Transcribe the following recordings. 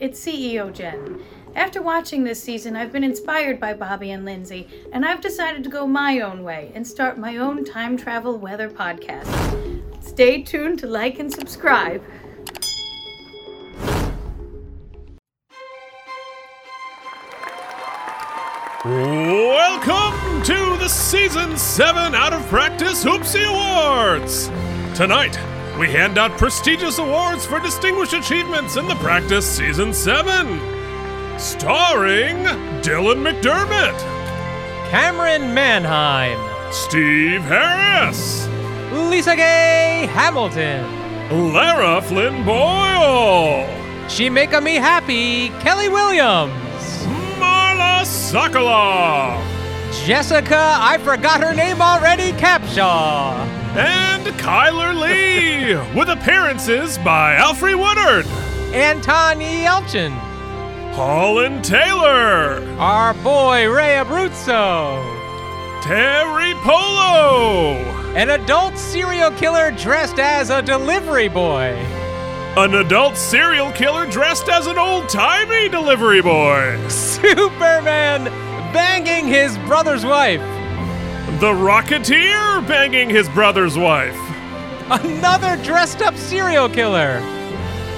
it's CEO Jen. After watching this season, I've been inspired by Bobby and Lindsay, and I've decided to go my own way and start my own time travel weather podcast. Stay tuned to like and subscribe. Welcome to the Season 7 Out of Practice Hoopsie Awards! Tonight, we hand out prestigious awards for distinguished achievements in the Practice Season 7. Starring Dylan McDermott, Camryn Manheim, Steve Harris, Lisa Gay Hamilton, Lara Flynn Boyle, She Make Me Happy Kelly Williams, Marla Sokoloff, Jessica I Forgot Her Name Already Capshaw, and Kyler Lee, with appearances by Alfre Woodard, Anton Yelchin, Holland Taylor, our boy Ray Abruzzo, Teri Polo, an adult serial killer dressed as a delivery boy, an adult serial killer dressed as an old timey delivery boy, Superman banging his brother's wife, the Rocketeer banging his brother's wife. another dressed up serial killer.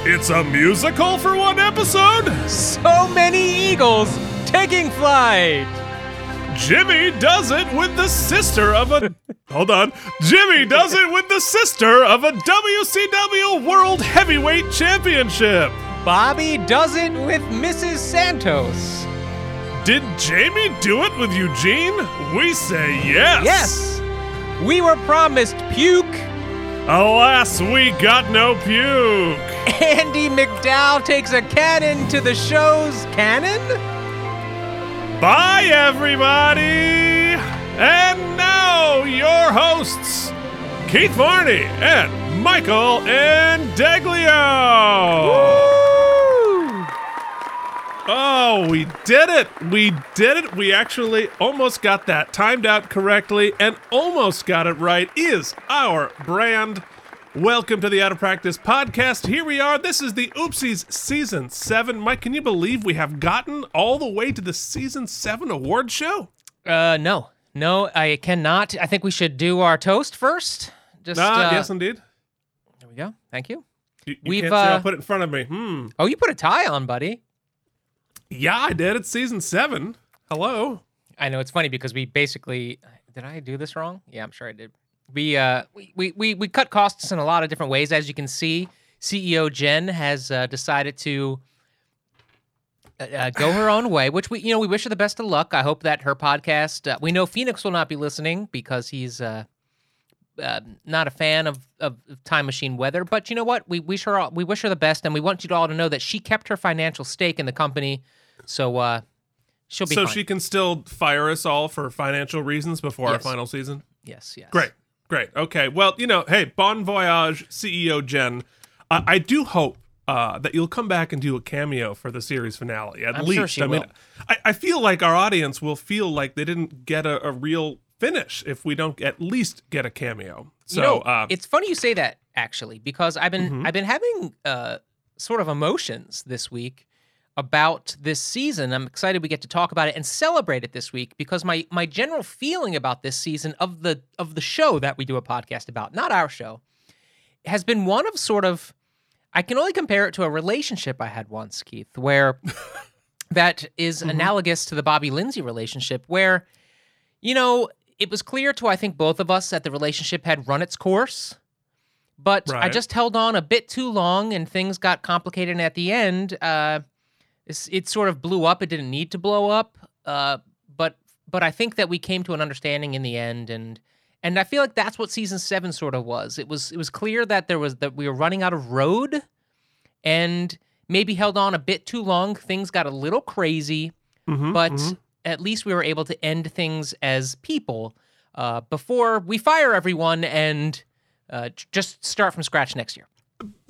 It's a musical for one episode. So many eagles taking flight. Jimmy does it with the sister of a. Hold on. Jimmy does it with the sister of a WCW World Heavyweight Championship. Bobby does it with Mrs. Santos. Did Jamie do it with Eugene? We say yes. Yes. We were promised puke. Alas, we got no puke. Andie MacDowell takes a cannon to the show's canon. Bye, everybody. And now, your hosts, Keith Varney and Michael Indeglio. Oh, we did it! We did it! We actually almost got that timed out correctly and almost got it right. Is our brand. Welcome to the Out of Practice podcast. Here we are. This is the Oopsies season seven. Mike, can you believe we have gotten all the way to the season seven award show? Uh, no, no, I cannot. I think we should do our toast first. Just Ah, uh, yes, indeed. There we go. Thank you. You, you We've, can't see I'll uh, put it in front of me. Hmm. Oh, you put a tie on, buddy. Yeah, I did. It's season seven. Hello. I know it's funny because we basically did I do this wrong? Yeah, I'm sure I did. We uh we we we, cut costs in a lot of different ways. As you can see, CEO Jen has uh, decided to uh, uh, go her own way, which we you know we wish her the best of luck. I hope that her podcast. Uh, we know Phoenix will not be listening because he's uh, uh, not a fan of, of of time machine weather. But you know what? We wish her all, we wish her the best, and we want you all to know that she kept her financial stake in the company. So uh, she'll be So fine. she can still fire us all for financial reasons before our final season? yes, yes, Great. Great. Okay. Well, you know, hey, bon voyage, CEO Jen. I I do hope uh, that you'll come back and do a cameo for the series finale. At I'm sure least. she I mean. I, I feel like our audience will feel like they didn't get a, a real finish if we don't at least get a cameo. So, you know, uh, it's funny you say that actually because I've been Mhm. I've been having uh, sort of emotions this week about this season. I'm excited we get to talk about it and celebrate it this week because my my general feeling about this season of the of the show that we do a podcast about, not our show, has been one of sort of I can only compare it to a relationship I had once, Keith, where that is Mm-hmm. analogous to the Bobby Lindsay relationship where you know, it was clear to I think both of us that the relationship had run its course. But I just held on a bit too long and things got complicated and at the end uh it's, it sort of blew up. It didn't need to blow up. Uh but but I think that we came to an understanding in the end and and I feel like that's what season 7 sort of was. It was it was clear that there was that we were running out of road and maybe held on a bit too long. Things got a little crazy mhm, but mhm. at least we were able to end things as people uh, before we fire everyone and uh, just start from scratch next year.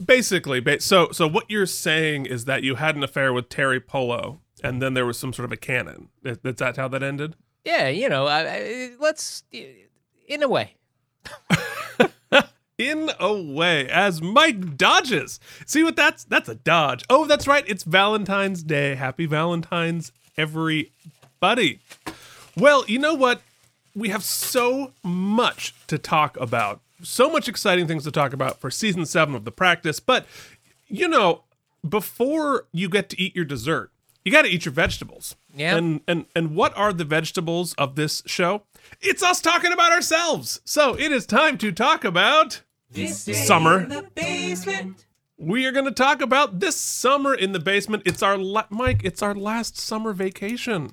Basically ba- so so what you're saying is that you had an affair with teri polo and then there was some sort of a canon is, that how that ended Yeah, you know, uh, uh, let's in a way. in a way as Mike dodges. See what that's that's a dodge. Oh, that's right. It's Valentine's Day. Happy Valentine's everybody. Well, you know what? We have so much to talk about. So much exciting things to talk about for season 7 of The Practice, but you know, before you get to eat your dessert, you got to eat your vegetables. Yeah. And and and what are the vegetables of this show? It's us talking about ourselves. So it is time to talk about this summer. We are going to talk about this summer in the basement. It's our la- Mike. It's our last summer vacation.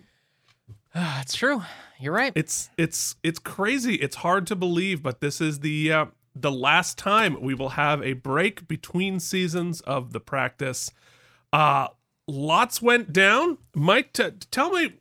That's true. You're right. It's it's it's crazy. It's hard to believe, but this is the uh, the last time we will have a break between seasons of the practice. Uh lots went down. Mike, t- tell me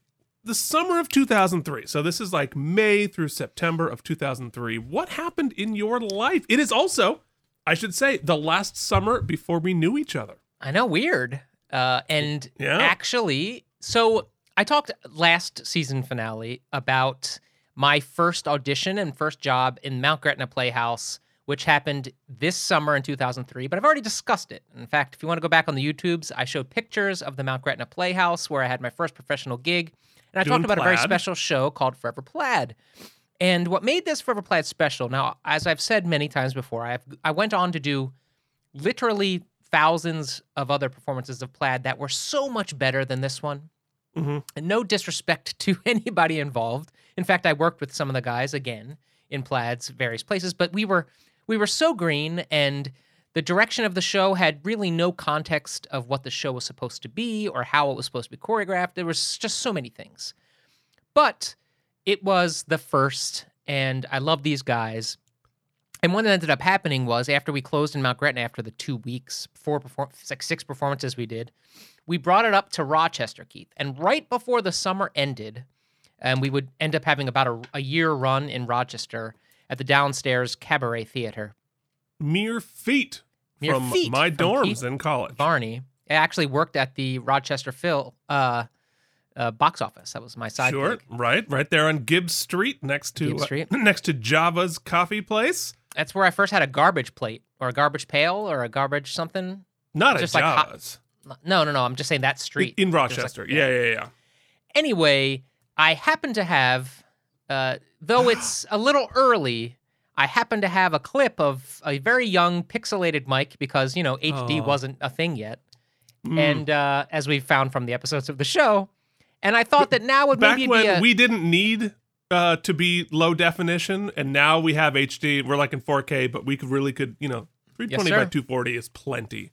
the summer of 2003. So this is like May through September of 2003. What happened in your life? It is also, I should say, the last summer before we knew each other. I know, weird. Uh, and Yeah. actually, so I talked last season finale about my first audition and first job in Mount Gretna Playhouse, which happened this summer in 2003. But I've already discussed it. In fact, if you want to go back on the YouTubes, I showed pictures of the Mount Gretna Playhouse where I had my first professional gig, and I Doing talked about a very special show called Forever Plaid. And what made this Forever Plaid special? Now, as I've said many times before, I have, I went on to do literally thousands of other performances of plaid that were so much better than this one. Mhm. And no disrespect to anybody involved. In fact, I worked with some of the guys again in plaids, various places, but we were we were so green and the direction of the show had really no context of what the show was supposed to be or how it was supposed to be choreographed. There was just so many things. But it was the first, and I love these guys. And what ended up happening was after we closed in Mount Gretna after the two weeks, four perform- six performances we did, we brought it up to Rochester, Keith. And right before the summer ended, and we would end up having about a, a year run in Rochester at the downstairs cabaret theater. Mere feet Mere from feet my from dorms Keith in college. Barney. I actually worked at the Rochester Phil uh, uh, box office. That was my side Sure, gig. right, right there on Gibbs Street, next to Gibbs uh, Street. next to Java's coffee place. That's where I first had a garbage plate or a garbage pail or a garbage something. Not a Just like hot- Java's No, no, no. I'm just saying that street. in There's like- Rochester. yeah, yeah, yeah. Anyway, I happen to have, uh, though it's a little early, I happen to have a clip of a very young pixelated Mike because, you know, HD Aw. wasn't a thing yet. Mm. And uh, as we found from the episodes of the show, and I thought that now would back maybe when be a, we didn't need uh, to be low definition, and now we have HD. We're like in 4K, but we could really could, you know, 320 by 240 is plenty.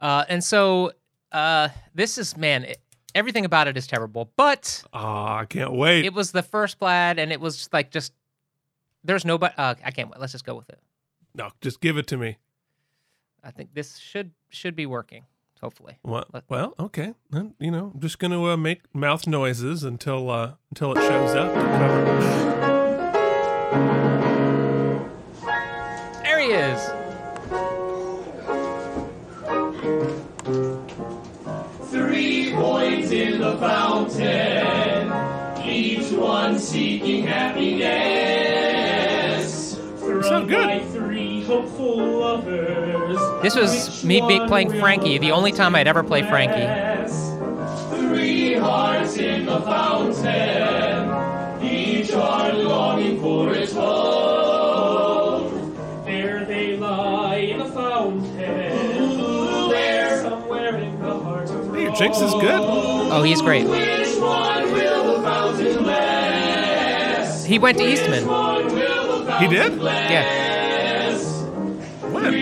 Uh, and so uh, this is man, it, everything about it is terrible, but Ah, I can't wait. it was the first plaid, and it was like just there's nobody. Uh, I can't wait. Let's just go with it. no, just give it to me. I think this should should be working. Hopefully. What? Let- Well, okay. Then, you know, I'm just gonna uh, make mouth noises until uh, until it shows up. This was me be- playing Frankie, the only time I'd ever play Frankie. Three hearts in the fountain, each heart longing for its home. There they lie in the fountain, there somewhere in the heart of Hey, your Jinx is good. Oh, he's great. Which one will the fountain bless? He went to Eastman. One will the He did? Yeah. When?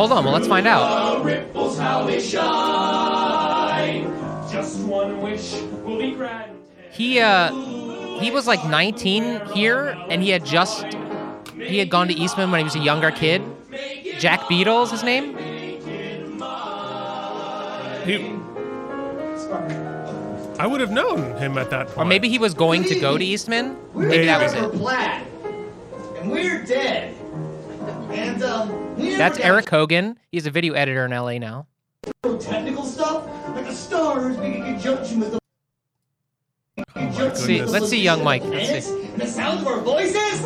Hold on. Well, let's find out. the ripples how they shine. Just one wish will be granted. He uh he was like 19 here, and he had just he had gone to Eastman when he was a younger kid. Jack Beatles, his name. He, I would have known him at that point. Or maybe he was going to go to Eastman. Maybe that was We're it. Plaid, and we're dead. And um, we never That's Eric Hogan. He's a video editor in LA now. technical stuff like the stars make a conjunction with the. conjunction See, with the let's see young Mike. Let's planets see. And the sound of our voices.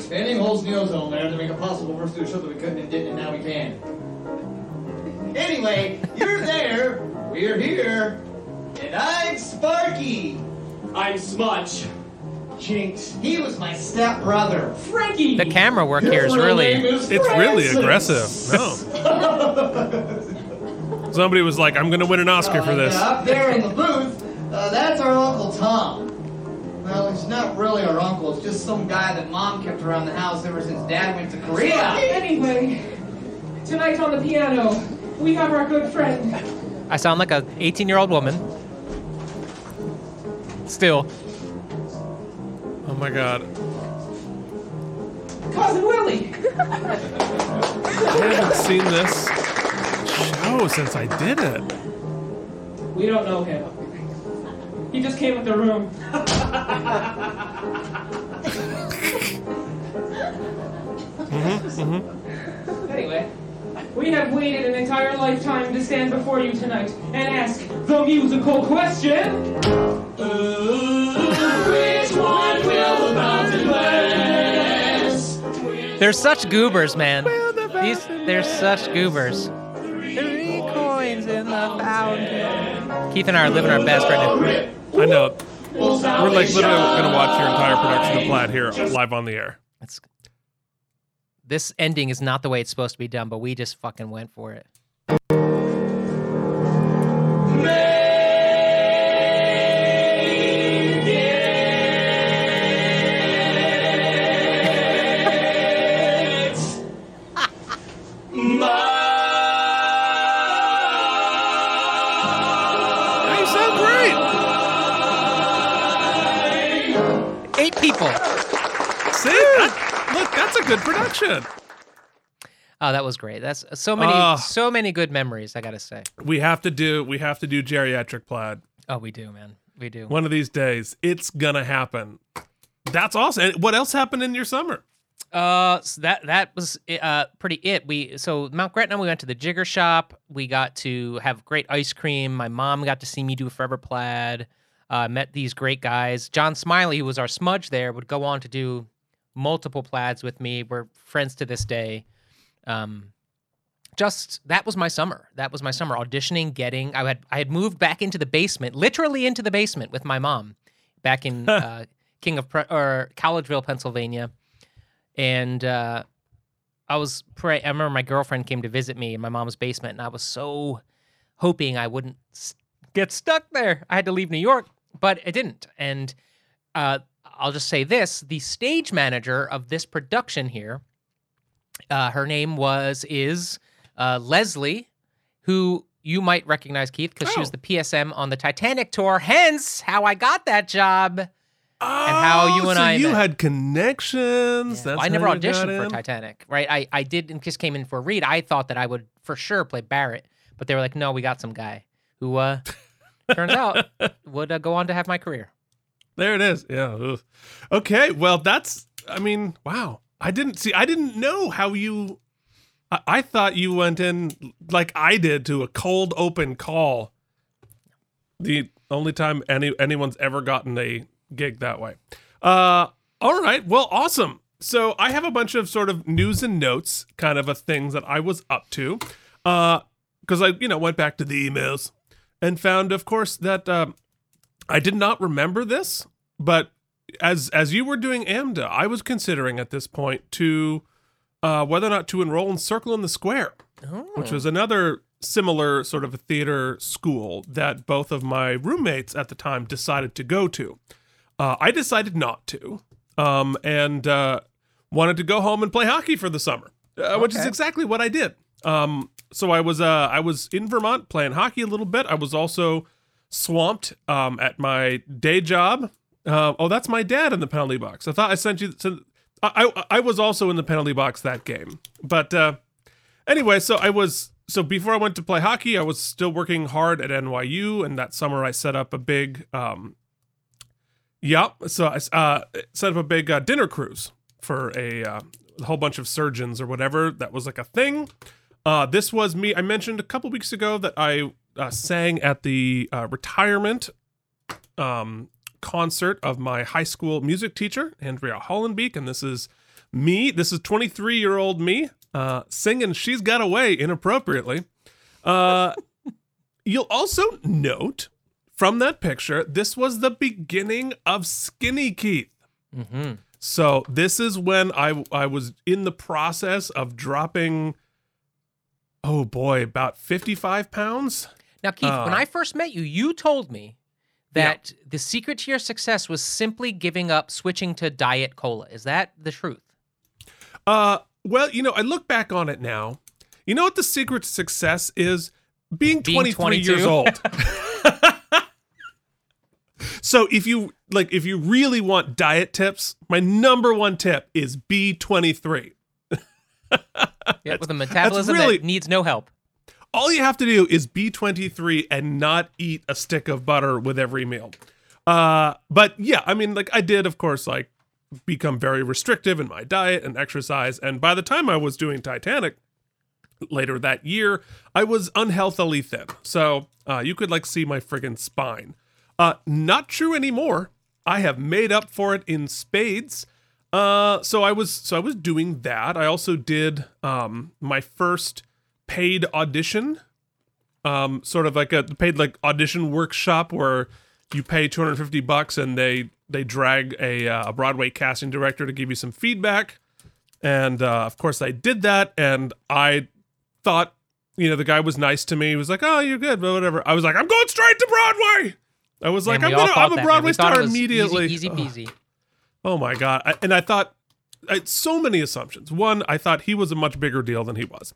Standing holes in the ozone layer that make it possible for us to do a show that we couldn't and didn't, and now we can. Anyway, you're there, we're here, and I'm Sparky. I'm Smudge. Jinx. He was my stepbrother. Frankie! The camera work here is His real really. is It's really aggressive. No. Somebody was like, I'm going to win an Oscar for Uh, this. yeah, up there in the booth, uh, that's our Uncle Tom. Well, he's not really our uncle. It's just some guy that Mom kept around the house ever since Dad went to Korea. Anyway, tonight on the piano, we have our good friend. I sound like a 18 year old woman. Still, Oh my god. Cousin Willie. I haven't seen this show since I did it. We don't know him. He just came with the room. mm-hmm, mm-hmm. Anyway, we have waited an entire lifetime to stand before you tonight and ask the musical question. They're such goobers, man. These, they're such goobers. Three coins in the fountain. Keith and I are living our best right now. I know. We're like literally going to watch your entire production of Plaid here live on the air. It's, this ending is not the way it's supposed to be done, but we just fucking went for it. People. See? That, look, that's a good production. Oh, that was great. That's so many, Ah. so many good memories. I gotta say. We have to do we have to do geriatric plaid. Oh, we do, man. We do. One of these days, it's gonna happen. That's awesome. And what else happened in your summer? Uh, so that that was uh pretty it. We so Mount Gretna. We went to the Jigger Shop. We got to have great ice cream. My mom got to see me do Forever Plaid. Uh, met these great guys. John Smiley, who was our smudge there, would go on to do multiple plaids with me. We're friends to this day. Um, just that was my summer. That was my summer auditioning, getting. I had I had moved back into the basement, literally into the basement with my mom, back in uh, King of Pre- or Collegeville, Pennsylvania, and uh, I was pray. I remember my girlfriend came to visit me in my mom's basement, and I was so hoping I wouldn't s- get stuck there. I had to leave New York, but it didn't. And uh, I'll just say this: the stage manager of this production here, uh, her name was is uh, Leslie, who you might recognize Keith because she was Oh. the PSM on the Titanic tour. Hence, how I got that job. And how you Oh, and so I you met. had connections. Yeah. That's Well, I never you auditioned for? Titanic, right? I, I did and just came in for a read. I thought that I would for sure play Barrett, but they were like, no, we got some guy who uh, turns out would uh, go on to have my career. There it is. Yeah. Okay. Well, that's. I mean, wow. I didn't see. I didn't know how you. I, I thought you went in like I did to a cold open call. The only time any anyone's ever gotten a gig that way. Uh. All right. Well, awesome. So I have a bunch of sort of news and notes, kind of a things that I was up to. Uh, because I you know went back to the emails and found, of course, that um, I did not remember this, but as as you were doing AMDA, I was considering at this point to uh, whether or not to enroll in Circle in the Square, which was another similar sort of a theater school that both of my roommates at the time decided to go to. Uh, I decided not to, um, and uh, wanted to go home and play hockey for the summer, uh, which is exactly what I did. Um, so I was uh, I was in Vermont playing hockey a little bit. I was also swamped um, at my day job. Uh, oh, that's my dad in the penalty box. I thought I sent you. I, I I was also in the penalty box that game, but uh, anyway, so I was so before I went to play hockey, I was still working hard at NYU, and that summer I set up a big um, yeah, so I uh, set up a big uh, dinner cruise for a, uh, a whole bunch of surgeons or whatever. That was like a thing. Uh, this was me. I mentioned a couple weeks ago that I uh, sang at the uh, retirement um, concert of my high school music teacher, Andrea Hollenbeek, and this is me, this is 23 year old me, uh, singing She's Got Away inappropriately. Uh, you'll also note from that picture, this was the beginning of Skinny Keith. Mm-hmm. So this is when I I was in the process of dropping oh boy, about 55 pounds. Now, Keith, when Uh, I first met you, you told me that the secret to your success was simply giving up switching to diet cola. Is that the truth? Uh well, you know, I look back on it now. You know what the secret to success is? Being, Being 23 years old. so if you like if you really want diet tips, my number one tip is be 23. Yeah, with a metabolism really- that needs no help. all you have to do is be 23 and not eat a stick of butter with every meal. Uh, but yeah, I mean, like I did, of course, like become very restrictive in my diet and exercise. And by the time I was doing Titanic later that year, I was unhealthily thin. So uh, you could like see my friggin' spine. Uh, not true anymore. I have made up for it in spades. Uh, so I was so I was doing that. I also did um my first paid audition, um, sort of like a paid like audition workshop where you pay 250 bucks and they they drag a, uh, a Broadway casting director to give you some feedback. And uh, of course I did that, and I thought, you know, the guy was nice to me. He was like, "Oh, you're good," but whatever. I was like, "I'm going straight to Broadway." I was like, "I'm gonna, I'm a. Broadway We thought it star easy- immediately." Easy, Ugh. peasy. Oh my god! I, and I thought, I, so many assumptions. One, I thought he was a much bigger deal than he was.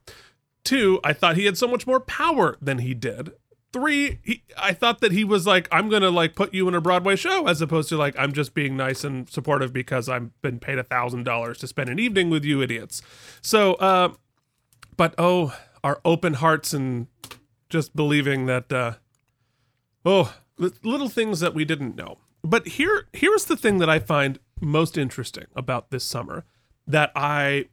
Two, I thought he had so much more power than he did. Three, he, I thought that he was like, I'm gonna like put you in a Broadway show, as opposed to like I'm just being nice and supportive because I've been paid a thousand dollars to spend an evening with you idiots. So, uh, but oh, our open hearts and just believing that, uh, oh, li- little things that we didn't know. But here, here's the thing that I find most interesting about this summer that I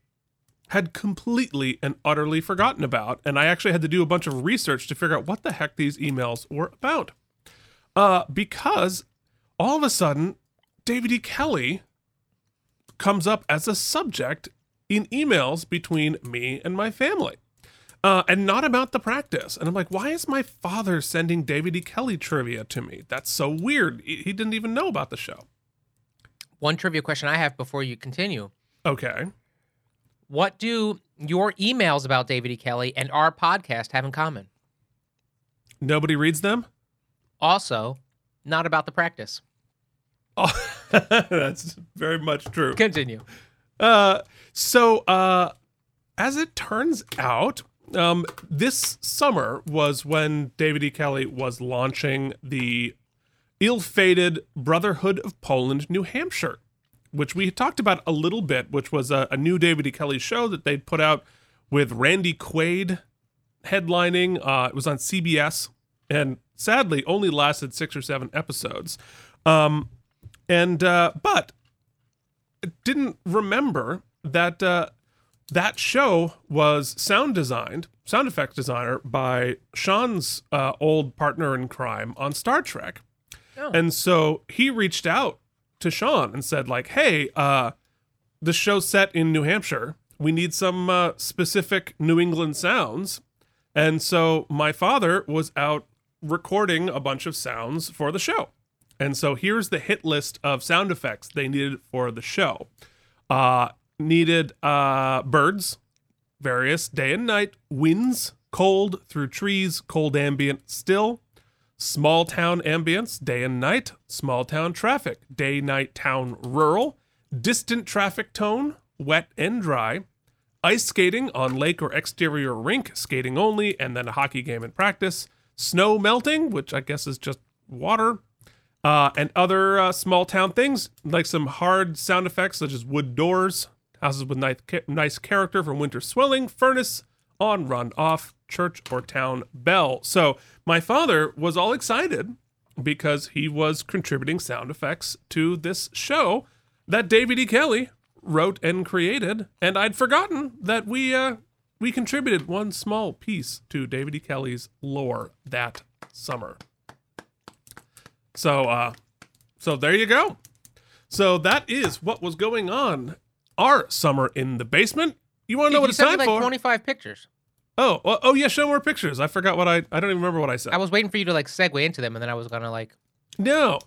had completely and utterly forgotten about, and I actually had to do a bunch of research to figure out what the heck these emails were about. Uh, because all of a sudden, David E. Kelley comes up as a subject in emails between me and my family. Uh, and not about the practice. And I'm like, why is my father sending David E. Kelley trivia to me? That's so weird. He he didn't even know about the show. One trivia question I have before you continue. Okay. What do your emails about David E. Kelley and our podcast have in common? Nobody reads them? Also, not about the practice. Oh, that's very much true. Continue. Uh, so, uh, as it turns out, um, this summer was when David E. Kelley was launching the ill-fated Brotherhood of Poland, New Hampshire, which we talked about a little bit, which was a, a new David E. Kelley show that they'd put out with Randy Quaid headlining. Uh, it was on CBS, and sadly, only lasted six or seven episodes. Um, and uh, but didn't remember that uh, that show was sound designed, sound effects designer by Sean's uh, old partner in crime on Star Trek, Oh. and so he reached out to Sean and said like, "Hey, uh, the show's set in New Hampshire. We need some uh, specific New England sounds." And so my father was out recording a bunch of sounds for the show. And so here's the hit list of sound effects they needed for the show. Uh, needed uh, birds, various day and night, winds, cold through trees, cold ambient still, small town ambience, day and night, small town traffic, day, night, town, rural, distant traffic tone, wet and dry, ice skating on lake or exterior rink, skating only, and then a hockey game in practice, snow melting, which I guess is just water, uh, and other uh, small town things like some hard sound effects such as wood doors, houses with nice, nice character from winter swelling, furnace, on, run, off, church or town bell. So my father was all excited because he was contributing sound effects to this show that David E. Kelley wrote and created, and I'd forgotten that we uh, we contributed one small piece to David E. Kelley's lore that summer. So uh so there you go. So that is what was going on our summer in the basement. You want to know what it's time like for? 25 pictures. Oh, oh, oh, yeah, show more pictures. I forgot what I I don't even remember what I said. I was waiting for you to like segue into them, and then I was gonna like. No,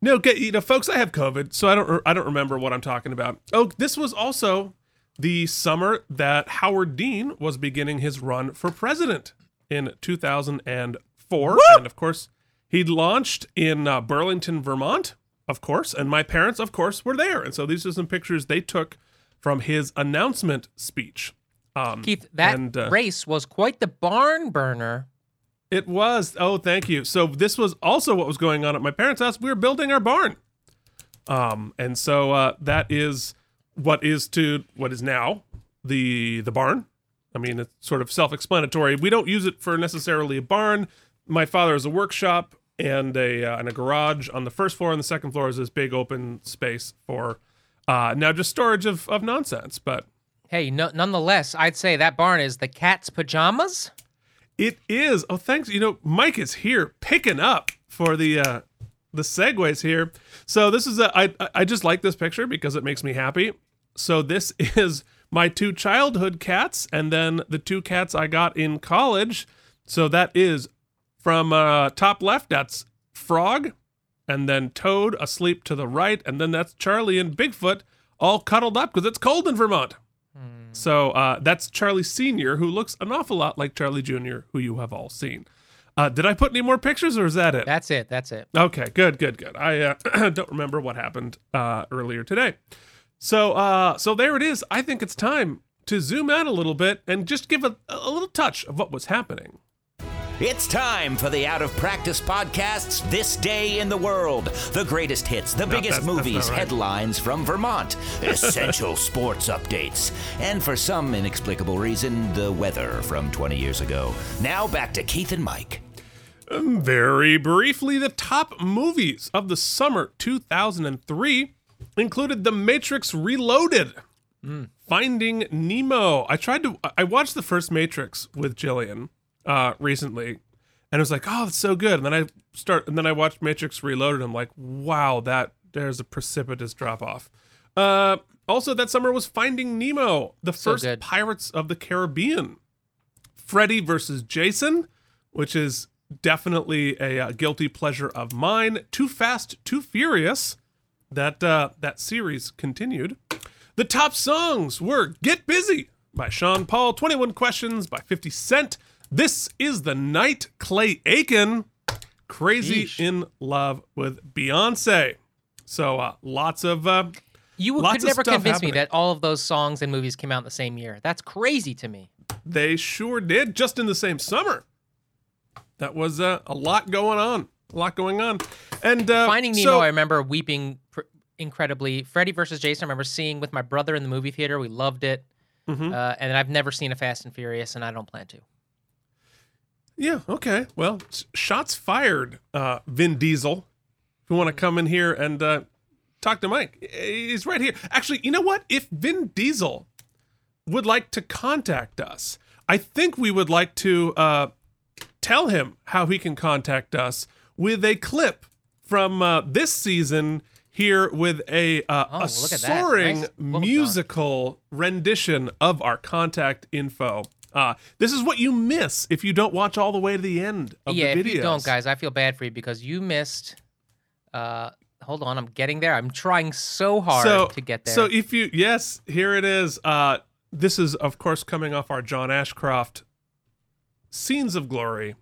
no, get you know, folks. I have COVID, so I don't I don't remember what I'm talking about. Oh, this was also the summer that Howard Dean was beginning his run for president in 2004, and of course, he launched in uh, Burlington, Vermont, of course, and my parents, of course, were there, and so these are some pictures they took from his announcement speech. Um, Keith, that and, uh, race was quite the barn burner. It was. Oh, thank you. So this was also what was going on at my parents' house. We were building our barn. Um, and so uh, that is what is to what is now the the barn. I mean, it's sort of self-explanatory. We don't use it for necessarily a barn. My father has a workshop and a uh, and a garage on the first floor, and the second floor is this big open space for uh, now just storage of of nonsense. But Hey, no, nonetheless, I'd say that barn is the cat's pajamas. It is. Oh, thanks. You know, Mike is here picking up for the uh the segues here. So this is a I I just like this picture because it makes me happy. So this is my two childhood cats and then the two cats I got in college. So that is from uh top left that's Frog and then Toad asleep to the right and then that's Charlie and Bigfoot all cuddled up because it's cold in Vermont. So uh, that's Charlie Sr., who looks an awful lot like Charlie Jr., who you have all seen. Uh, did I put any more pictures, or is that it? That's it. That's it. Okay, good, good, good. I uh, don't remember what happened uh, earlier today. So, uh, so there it is. I think it's time to zoom out a little bit and just give a, a little touch of what was happening. It's time for the Out of Practice Podcast's This Day in the World. The greatest hits, the biggest that's- that's movies, not right. headlines from Vermont, essential sports updates, and for some inexplicable reason, the weather from 20 years ago. Now back to Keith and Mike. Um, very briefly, the top movies of the summer 2003 included The Matrix Reloaded, hmm. Finding Nemo. I tried to, I watched the first Matrix with Jillian uh, recently, and it was like, oh, it's so good. And then I start, and then I watched Matrix Reloaded. And I'm like, wow, that there's a precipitous drop off. Uh, also, that summer was Finding Nemo, the So first good. Pirates of the Caribbean. Freddy versus Jason, which is definitely a uh, guilty pleasure of mine. Too Fast, Too Furious. That uh, that series continued. The top songs were "Get Busy" by Sean Paul, "21 Questions" by 50 Cent. This is the night. Clay Aiken, "Crazy Yeesh. in Love with Beyonce." So uh, lots of uh, You Lots could never convince happening. me that all of those songs and movies came out in the same year. That's crazy to me. They sure did, just in the same summer. That was uh, a lot going on. A lot going on. And uh, Finding Nemo, so- I remember weeping pr- incredibly. Freddy versus Jason, I remember seeing with my brother in the movie theater. We loved it. Mm-hmm. Uh, and I've never seen a Fast and Furious, and I don't plan to. Yeah, okay. Well, shots fired, uh, Vin Diesel. If you want to come in here and uh, talk to Mike, he's right here. Actually, you know what? If Vin Diesel would like to contact us, I think we would like to uh, tell him how he can contact us with a clip from uh, this season here with a uh, Oh, a look at that. soaring Nice. Well musical rendition of our contact info. Uh, this is what you miss if you don't watch all the way to the end of yeah, the if you don't, guys, I feel bad for you because you missed. Uh, hold on, I'm getting there. I'm trying so hard so, to get there. So if you yes, here it is. Uh, this is of course coming off our John Ashcroft scenes of glory.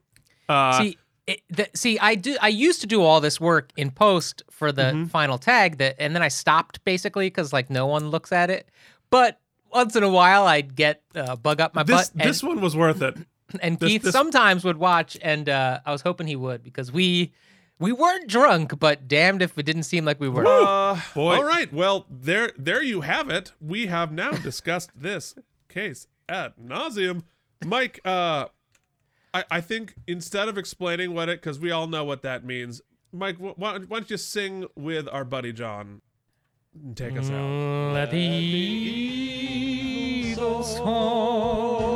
Uh, see, it, the, see, I do. I used to do all this work in post for the Mm-hmm. final tag, that, and then I stopped basically because like no one looks at it. But once in a while, I'd get uh, bug up my this butt, and, this one was worth it. and this- Keith this- sometimes would watch, and uh, I was hoping he would because we we weren't drunk, but damned if it didn't seem like we were. Uh, All right. Well, there there you have it. We have now discussed this case at nauseum. Mike, uh, I, I think instead of explaining what it, because we all know what that means, Mike, wh- why, why don't you sing with our buddy John and take us out? Let the Eagles song.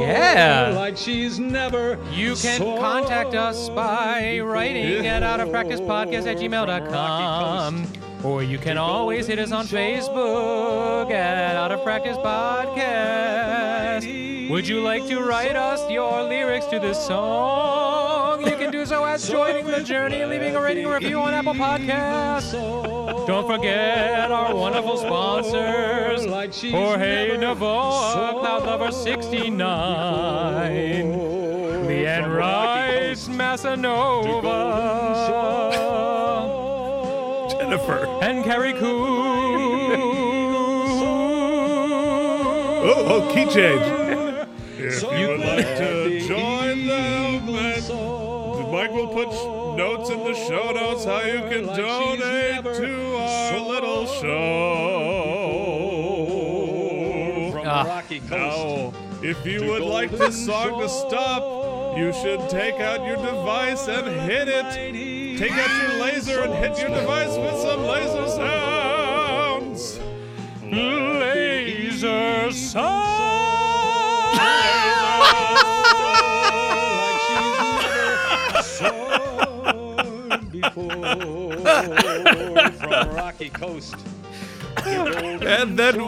Yeah. Like she's never You can contact us by writing at outofpracticepodcast at gmail.com. Or you can always hit us on Facebook at Out of Practice Podcast. Would you like to write us your lyrics to this song? You can do so as joining the journey and leaving a rating or review on Apple Podcasts. Don't forget our wonderful sponsors, like Jorge Navoa, Cloud Lover 69, Leanne Rice, Massanova, Jennifer. and Carrie Coon. Oh, oh, key change. Show notes how you can donate to our little show. From ah. Rocky Coast. Now, if you would like this song to stop, you should take out your device and hit it. Take out your laser and hit your device with some laser sounds. Laser from Rocky Coast. And then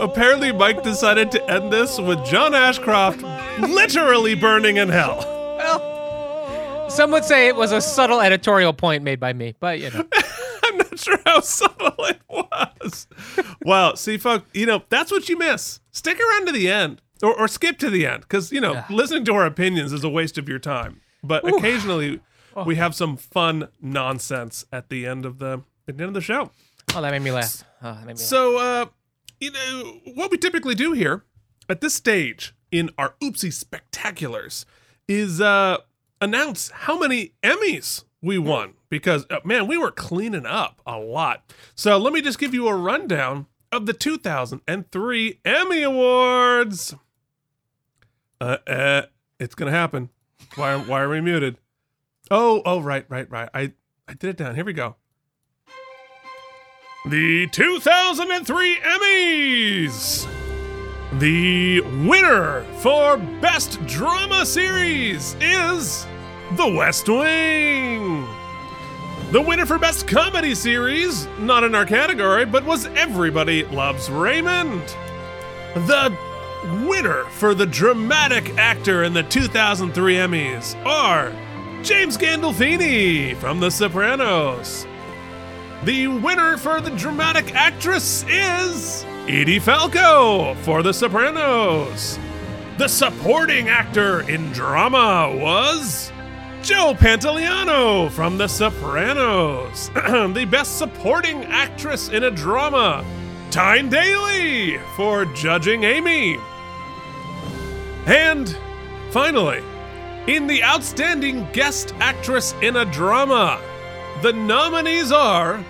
apparently Mike decided to end this with John Ashcroft literally burning in hell. Well, Some would say it was a subtle editorial point made by me, but you know. I'm not sure how subtle it was. Well, see, fuck, you know, that's what you miss. Stick around to the end or, or skip to the end because, you know, listening to our opinions is a waste of your time. But occasionally we have some fun nonsense at the end of the, at the end of the show. Oh, that made me laugh. Oh, that made me laugh. So, uh, you know, what we typically do here at this stage in our Oopsie Spectaculars is uh, announce how many Emmys we won because, uh, man, we were cleaning up a lot. So, let me just give you a rundown of the 2003 Emmy Awards. Uh, uh, it's going to happen. Why, why are we muted? Oh, oh, right, right, right. I, I did it down. Here we go. The 2003 Emmys! The winner for Best Drama Series is The West Wing. The winner for Best Comedy Series, not in our category, but was Everybody Loves Raymond. The winner for the dramatic actor in the 2003 Emmys are James Gandolfini from The Sopranos. The winner for the dramatic actress is Edie Falco for The Sopranos. The supporting actor in drama was Joe Pantoliano from The Sopranos. the best supporting actress in a drama, Tyne Daly for Judging Amy. And finally, in the outstanding guest actress in a drama, the nominees are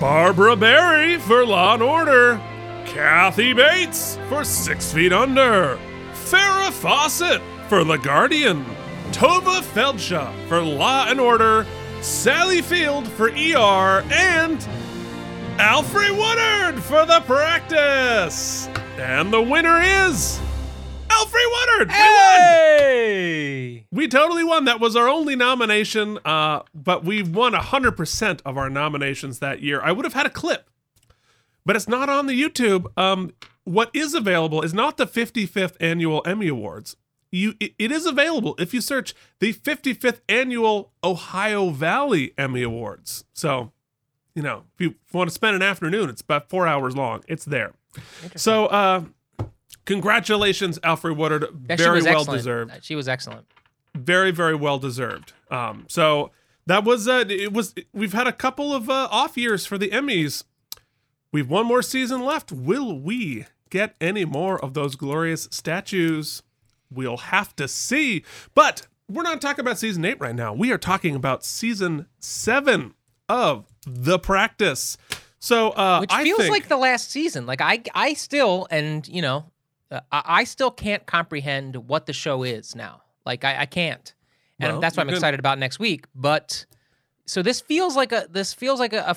Barbara Barrie for Law and Order, Kathy Bates for Six Feet Under, Farrah Fawcett for The Guardian, Tovah Feldshuh for Law and Order, Sally Field for ER, and Alfre Woodard for The Practice. And the winner is Alfre Woodard. We won. We totally won. That was our only nomination, uh, but we won 100% of our nominations that year. I would have had a clip, but it's not on the YouTube. Um, what is available is not the 55th Annual Emmy Awards. You, it- it is available if you search the 55th Annual Ohio Valley Emmy Awards. So, you know, if you want to spend an afternoon, it's about four hours long. It's there. So, uh, congratulations, Alfre Woodard. Yeah, Very well excellent. deserved Uh, She was excellent. very very well deserved um so that was uh it was we've had a couple of uh, off years for the emmys we've one more season left will we get any more of those glorious statues we'll have to see but we're not talking about season 8 right now we are talking about season 7 of the practice so uh Which I feels think, like the last season. Like I, I still, and you know, uh, I, I still can't comprehend what the show is now. Like I, I can't, and Well, that's what I'm you're excited about next week. But so this feels like a, this feels like a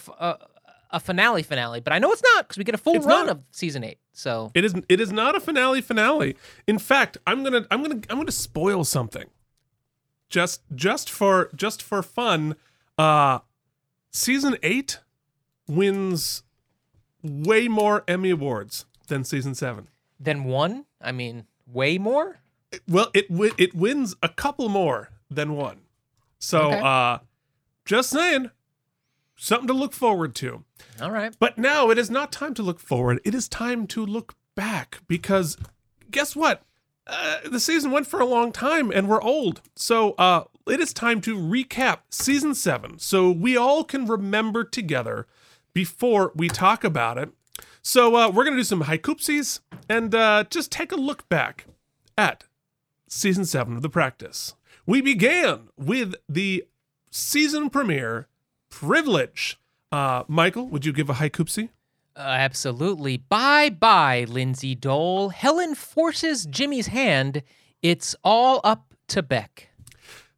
a finale finale, but I know it's not because we get a full It's run not. of season eight. So It is it is not a finale finale. In fact, I'm gonna I'm gonna I'm gonna spoil something. Just just for just for fun, uh season eight wins way more Emmy Awards than season seven. Then one, I mean, way more. Well, it it wins a couple more than one. So Okay. uh just saying, something to look forward to. All right. But now it is not time to look forward. It is time to look back because guess what? Uh, the season went for a long time and we're old. So uh, it is time to recap season seven so we all can remember together before we talk about it. So uh, we're going to do some haikupsies and uh, just take a look back at season seven of the practice. We began with the season premiere, Privilege. Uh, Michael, would you give a haikupsi? Uh, absolutely. Bye bye, Lindsay Dole. Helen forces Jimmy's hand. It's all up to Beck.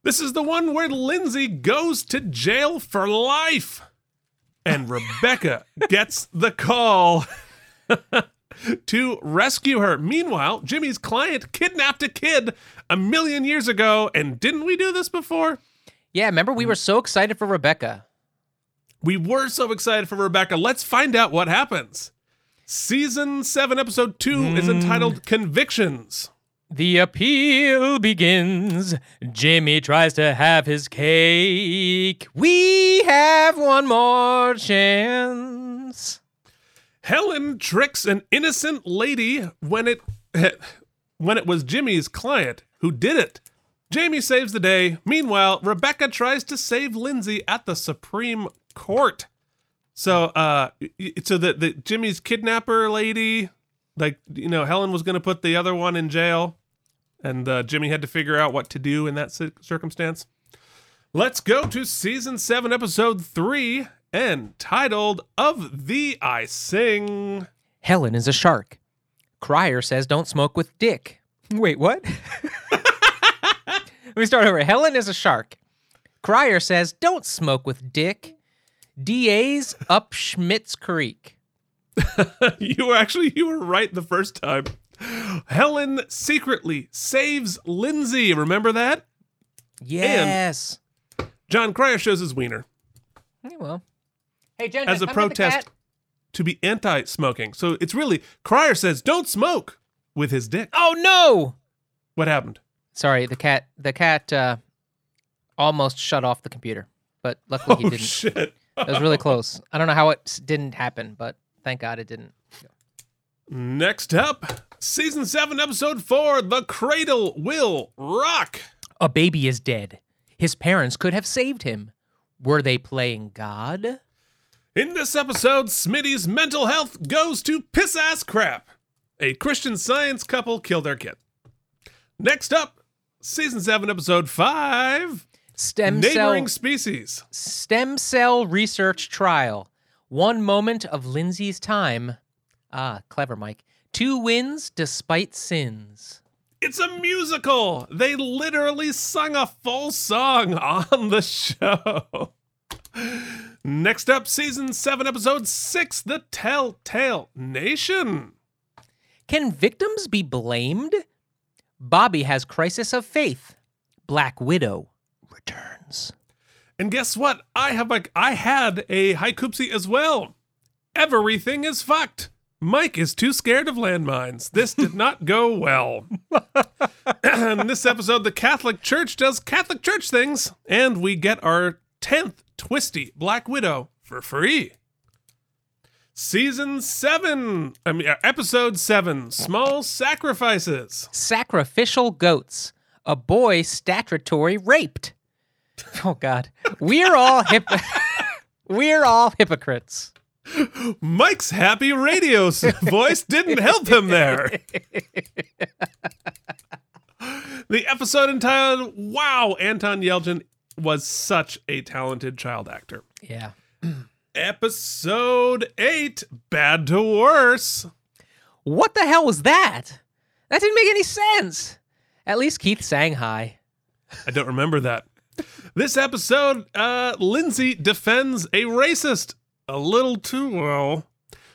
This is the one where Lindsay goes to jail for life. And Rebecca gets the call to rescue her. Meanwhile, Jimmy's client kidnapped a kid a million years ago. And didn't we do this before? Yeah, remember we were so excited for Rebecca. We were so excited for Rebecca. Let's find out what happens. Season 7, episode 2 is entitled mm. Convictions. The appeal begins. Jimmy tries to have his cake. We have one more chance. Helen tricks an innocent lady when it when it was Jimmy's client who did it. Jamie saves the day. Meanwhile, Rebecca tries to save Lindsay at the Supreme Court. So, uh, so that the Jimmy's kidnapper lady, like you know, Helen was going to put the other one in jail, and uh, Jimmy had to figure out what to do in that circumstance. Let's go to season seven, episode three, entitled "Of Thee I Sing." Helen is a shark. Cryer says don't smoke with Dick. Wait, what? Let me start over. Helen is a shark. Cryer says don't smoke with Dick. DA's up Schmitz Creek. you were actually you were right the first time. Helen secretly saves Lindsay. Remember that? Yes. Jon Cryer shows his wiener Yeah, well. Hey, Jen, as a Jen, come get the protest to be anti-smoking. So it's really Cryer says don't smoke with his dick. Oh no! What happened? Sorry, the cat. The cat uh, almost shut off the computer, but luckily he Oh didn't. shit. It was really close. I don't know how it didn't happen, but thank God it didn't. Next up, season 7 episode 4, The Cradle Will Rock. A baby is dead. His parents could have saved him. Were they playing God? In this episode, Smitty's mental health goes to piss ass crap. A Christian science couple kill their kid. Next up, season 7, episode 5 Stem cell Neighboring Species. stem cell research trial. One moment of Lindsay's time. Ah, clever, Mike. Two wins despite sins. It's a musical. They literally sung a full song on the show. Next up, season 7, episode 6 The Telltale Nation. Can victims be blamed? Bobby has crisis of faith. Black Widow returns. And guess what? I have like I had a haikupsi as well. Everything is fucked. Mike is too scared of landmines. This did not go well. In this episode, the Catholic Church does Catholic Church things, and we get our 10th twisty Black Widow for free. Season 7, I mean, episode 7 Small Sacrifices. Sacrificial goats. A boy statutory raped. Oh God, we're all hip. we're all hypocrites. Mike's happy radio voice didn't help him there. the episode entitled Wow, Anton Yelchin was such a talented child actor. Yeah. Episode 8 Bad to Worse. What the hell was that? That didn't make any sense. At least Keith sang high. I don't remember that. This episode, uh, Lindsay defends a racist. a little too well.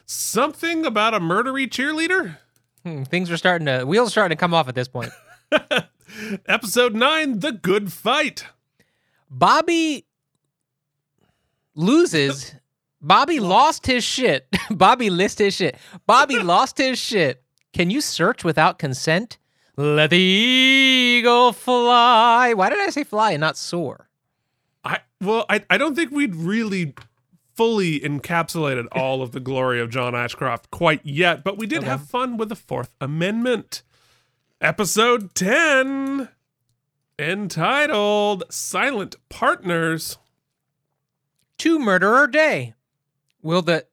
Something about a murdery cheerleader? Hmm, things are starting to wheels are starting to come off at this point. Episode 9 The Good Fight. Bobby loses. Bobby lost his shit. Bobby list his shit. Bobby lost his shit. Can you search without consent? Let the eagle fly. Why did I say fly and not soar? I well, I, I don't think we'd really fully encapsulated all of the glory of John Ashcroft quite yet, but we did Okay. have fun with the Fourth Amendment. Episode 10 entitled Silent Partners. Two murderer day. Will the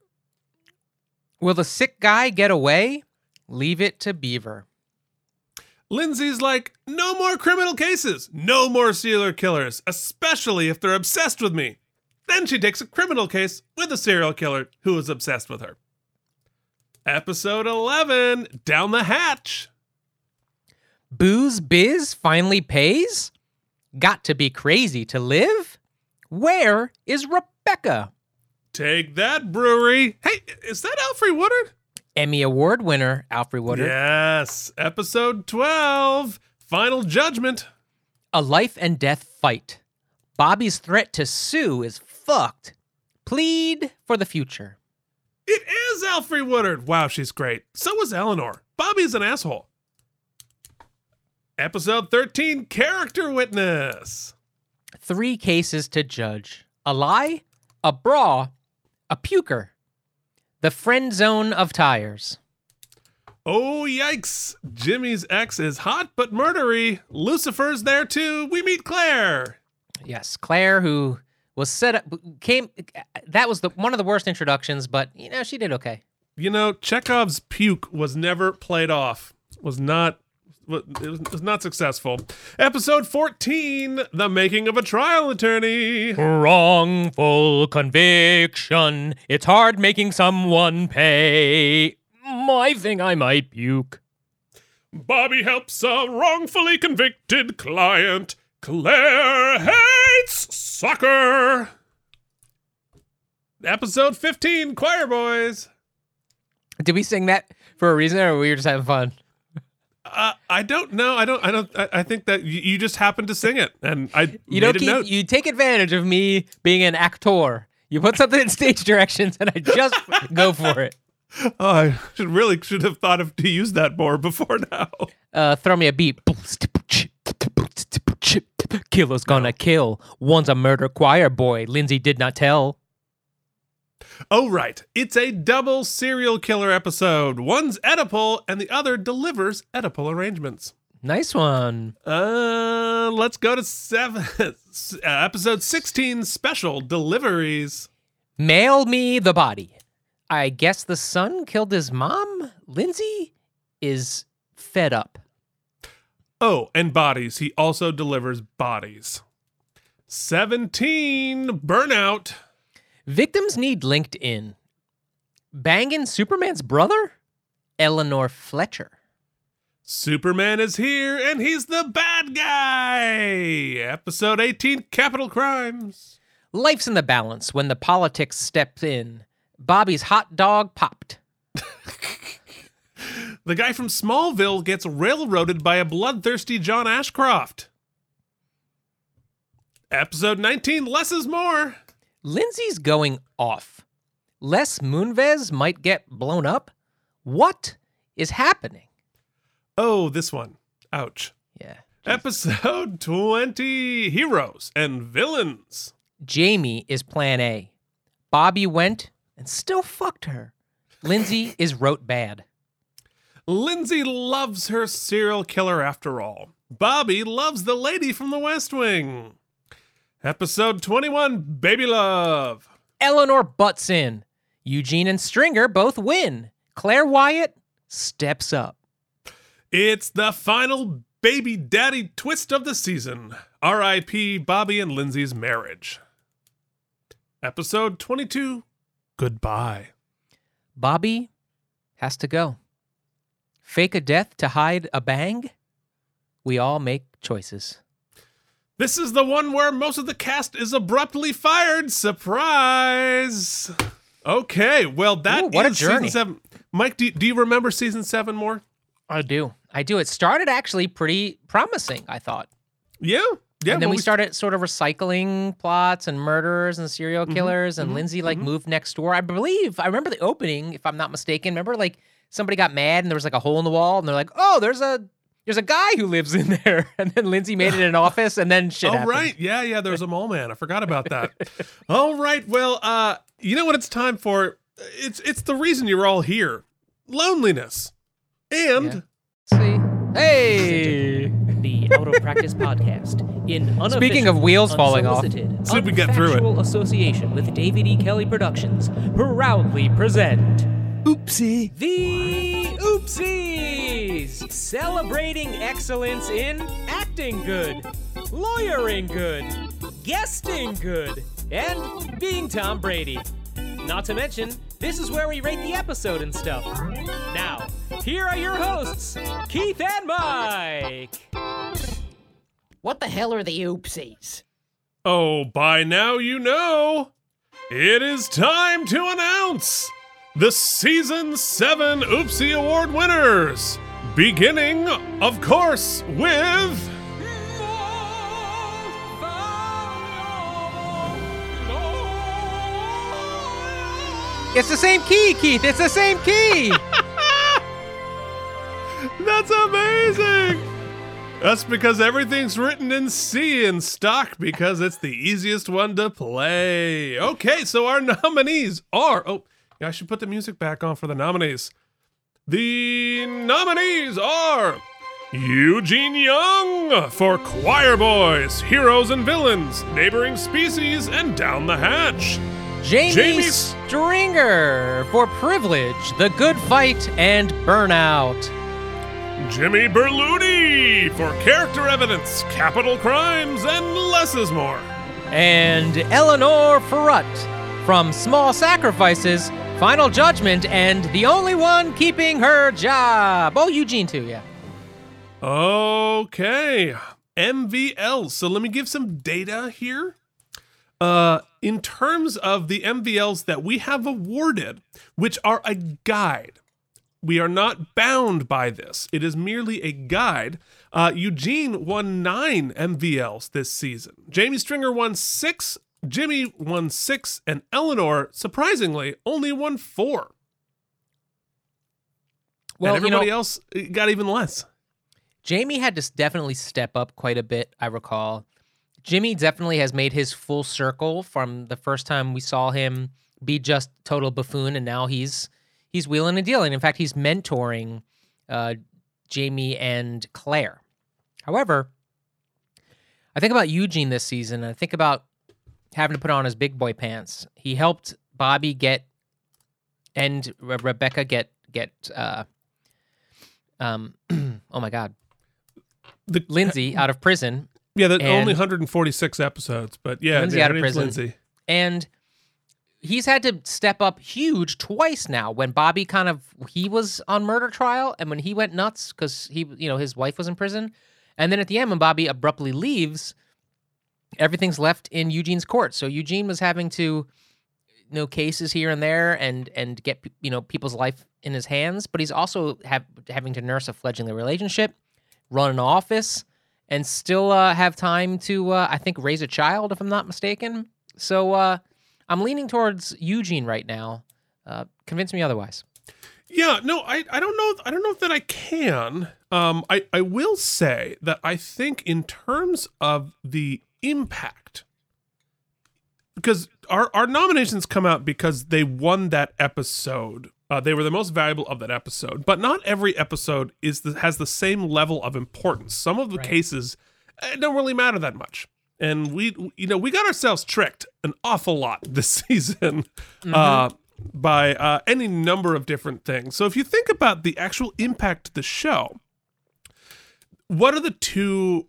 will the sick guy get away? Leave it to Beaver. Lindsay's like, no more criminal cases, no more serial killers, especially if they're obsessed with me. Then she takes a criminal case with a serial killer who is obsessed with her. Episode 11 Down the Hatch. Booze Biz finally pays? Got to be crazy to live? Where is Rebecca? Take that, brewery. Hey, is that Alfre Woodard? Emmy Award winner Alfre Woodard. Yes. Episode 12 Final Judgment. A life and death fight. Bobby's threat to sue is fucked. Plead for the future. It is Alfre Woodard. Wow, she's great. So is Eleanor. Bobby's an asshole. Episode 13 Character Witness. Three cases to judge a lie, a bra, a puker. The friend zone of tires. Oh, yikes. Jimmy's ex is hot but murdery. Lucifer's there too. We meet Claire. Yes, Claire, who was set up, came. That was the one of the worst introductions, but you know she did okay. You know, Chekhov's puke was never played off. Was not it was, it was not successful. Episode 14, The Making of a Trial Attorney. Wrongful conviction. It's hard making someone pay. I think I might puke. Bobby helps a wrongfully convicted client. Claire hates soccer. Episode 15, Choir Boys. Did we sing that for a reason, or were we were just having fun? Uh, I don't know. I don't. I don't. I, I think that you, you just happened to sing it, and I You don't keep. You take advantage of me being an actor. You put something in stage directions, and I just go for it. Oh, I should really should have thought of to use that more before now. Uh, throw me a beat. Killer's gonna kill. One's a murder choir boy. Lindsay did not tell. Oh, right. It's a double serial killer episode. One's Oedipal, and the other delivers Oedipal arrangements. Nice one. Uh, let's go to seven. uh, episode sixteen, special deliveries. Mail me the body. I guess the son killed his mom. Lindsay is fed up. Oh, and bodies. He also delivers bodies. Seventeen, burnout. Victims need LinkedIn. Banging Superman's brother? Eleanor Fletcher. Superman is here, and he's the bad guy. Episode eighteen, capital crimes. Life's in the balance when the politics steps in. Bobby's hot dog popped. The guy from Smallville gets railroaded by a bloodthirsty John Ashcroft. Episode 19 Less is More. Lindsay's going off. Les Moonves might get blown up. What is happening? Oh, this one. Ouch. Yeah. Episode 20 Heroes and Villains. Jamie is plan A. Bobby went and still fucked her. Lindsay is wrote bad. Lindsay loves her serial killer after all. Bobby loves the lady from the West Wing. Episode 21 Baby Love. Eleanor butts in. Eugene and Stringer both win. Claire Wyatt steps up. It's the final baby daddy twist of the season. R.I.P. Bobby and Lindsay's marriage. Episode 22 Goodbye. Bobby has to go. Fake a death to hide a bang? We all make choices. This is the one where most of the cast is abruptly fired. Surprise! Okay, well that Ooh, what a is season journey. seven. Mike, do, do you remember season seven more? I do. I do. It started actually pretty promising, I thought. Yeah, yeah. and then well, we started sort of recycling plots and murders and serial Mm-hmm, killers and Lindsay like moved next door. I believe I remember the opening, if I'm not mistaken. Remember like somebody got mad and there was like a hole in the wall and they're like, "Oh, there's a there's a guy who lives in there." And then Lindsay made it an office and then shit Oh happened. right, yeah, yeah. There's a mole man. I forgot about that. all right, well, uh, you know what it's time for? It's it's the reason you're all here. Loneliness, and See? Hey. the Out of Practice podcast in unofficial, Speaking of wheels falling off. unsolicited, See if we get through it. association with David E. Kelley Productions proudly present Oopsie. the Oopsies, celebrating excellence in acting good, lawyering good, guesting good, and being Tom Brady. Not to mention, this is where we rate the episode and stuff. Now, here are your hosts, Keith and Mike. What the hell are the oopsies? oh, by now you know, it is time to announce the season seven Oopsie Award winners. Beginning, of course, with. It's the same key, Keith. It's the same key. That's amazing! That's because everything's written in C in stock because it's the easiest one to play. Okay, so our nominees are. Oh, I should put the music back on for the nominees. The nominees are Eugene Young for Choir Boys, Heroes and Villains, Neighboring Species, and Down the Hatch. Jamie, Jamie- Stringer for Privilege, The Good Fight, and Burnout. Jimmy Berluti for Character Evidence, Capital Crimes, and Less is More. And Eleanor Frutt from Small Sacrifices, Final Judgment, and the only one keeping her job. Oh, Eugene, too, yeah. Okay. MVL. So let me give some data here. Uh, in terms of the MVLs that we have awarded, which are a guide, we are not bound by this. It is merely a guide. Uh, Eugene won nine MVLs this season. Jamie Stringer won six. Jimmy won six, and Eleanor, surprisingly, only won four. Well, and you know, everybody else got even less. Jamie had to definitely step up quite a bit, I recall. Jimmy definitely has made his full circle from the first time we saw him be just total buffoon, and now he's he's wheeling and dealing. In fact, he's mentoring uh, Jamie and Claire. However, I think about Eugene this season. I think about having to put on his big boy pants. He helped Bobby get and Re- Rebecca get get uh, um oh my god The, Lindsay out of prison Yeah, that only 146 episodes, but yeah, Lindsay yeah, out of prison. Lindsay. and he's had to step up huge twice now when Bobby kind of he was on murder trial and when he went nuts cuz he you know his wife was in prison and then at the end when Bobby abruptly leaves everything's left in Eugene's court so Eugene was having to you know cases here and there and and get you know people's life in his hands but he's also have, having to nurse a fledgling relationship run an office and still uh, have time to uh, I think raise a child if I'm not mistaken. So uh, I'm leaning towards Eugene right now. Uh, convince me otherwise. Yeah, no, I, I don't know. I don't know that I can. Um, I, I will say that I think in terms of the impact, because our, our nominations come out because they won that episode. Uh, they were the most valuable of that episode, but not every episode is the, has the same level of importance. Some of the Right. cases uh, don't really matter that much, and we you know we got ourselves tricked an awful lot this season uh, by uh, any number of different things. So if you think about the actual impact to the show, what are the two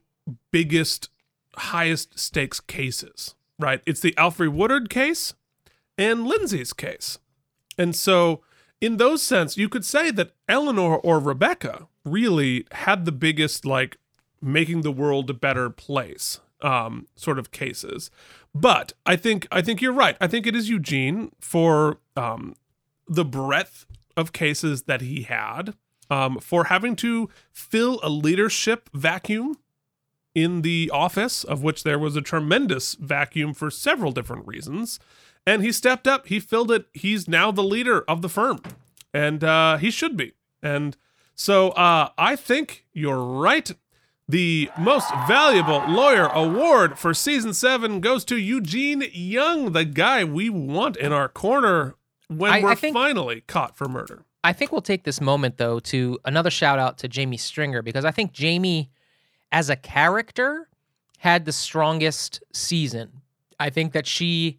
biggest, highest stakes cases? Right, it's the Alfre Woodard case and Lindsay's case, and so in those sense, you could say that Eleanor or Rebecca really had the biggest like making the world a better place um, sort of cases. But I think I think you're right. I think it is Eugene for um, the breadth of cases that he had, um, for having to fill a leadership vacuum in the office, of which there was a tremendous vacuum for several different reasons. And he stepped up, he filled it. He's now the leader of the firm, and uh, he should be. And so uh, I think you're right. The most valuable lawyer award for season seven goes to Eugene Young, the guy we want in our corner when I- I we're think- finally caught for murder. I think we'll take this moment though to another shout out to Jamie Stringer because I think Jamie, as a character, had the strongest season. I think that she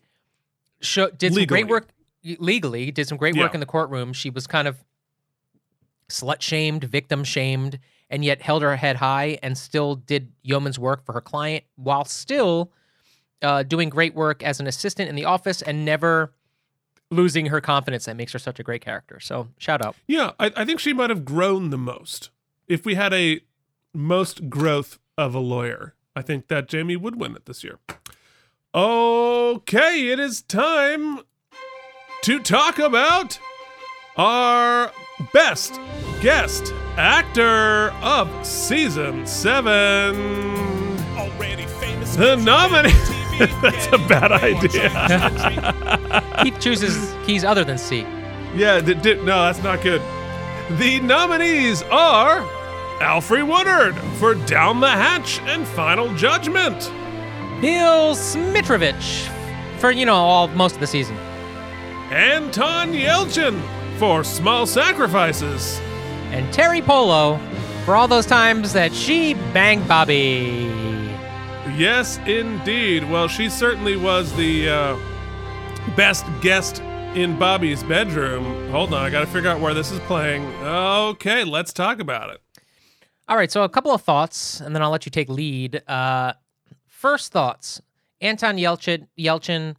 did some great work legally, did some great work Yeah. in the courtroom. She was kind of slut shamed, victim shamed, and yet held her head high and still did yeoman's work for her client while still uh, doing great work as an assistant in the office and never losing her confidence that makes her such a great character. So shout out. Yeah, I, I think she might have grown the most. If we had a most growth of a lawyer, I think that Jamie would win it this year. Okay, it is time to talk about our best guest actor of season seven. Already famous. The nominee. That's a bad idea. He chooses keys other than C. Yeah, d- d- no, that's not good. The nominees are Alfre Woodard for Down the Hatch and Final Judgment, Bill Smitrovich for you know all most of the season. Anton Yelchin for Small Sacrifices, And Teri Polo for all those times that she banged Bobby. Yes, indeed. Well, she certainly was the uh, best guest in Bobby's bedroom. Hold on, I gotta figure out where this is playing. Okay, let's talk about it. All right, so a couple of thoughts, and then I'll let you take lead. Uh, first thoughts: Anton Yelchin, Yelchin,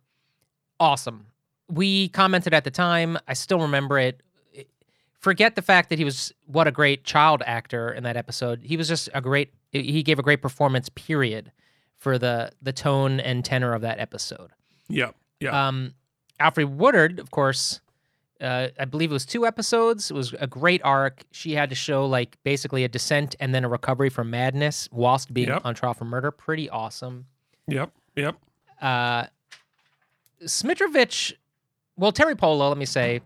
awesome. We commented at the time. I still remember it. Forget the fact that he was what a great child actor in that episode. He was just a great. He gave a great performance. Period for the the tone and tenor of that episode. Yeah, yeah. Um, Alfre Woodard, of course, uh, I believe it was two episodes. It was a great arc. She had to show like basically a descent and then a recovery from madness whilst being Yep. on trial for murder. Pretty awesome. yep, yep. Uh, Smitrovich, well, Teri Polo, let me say,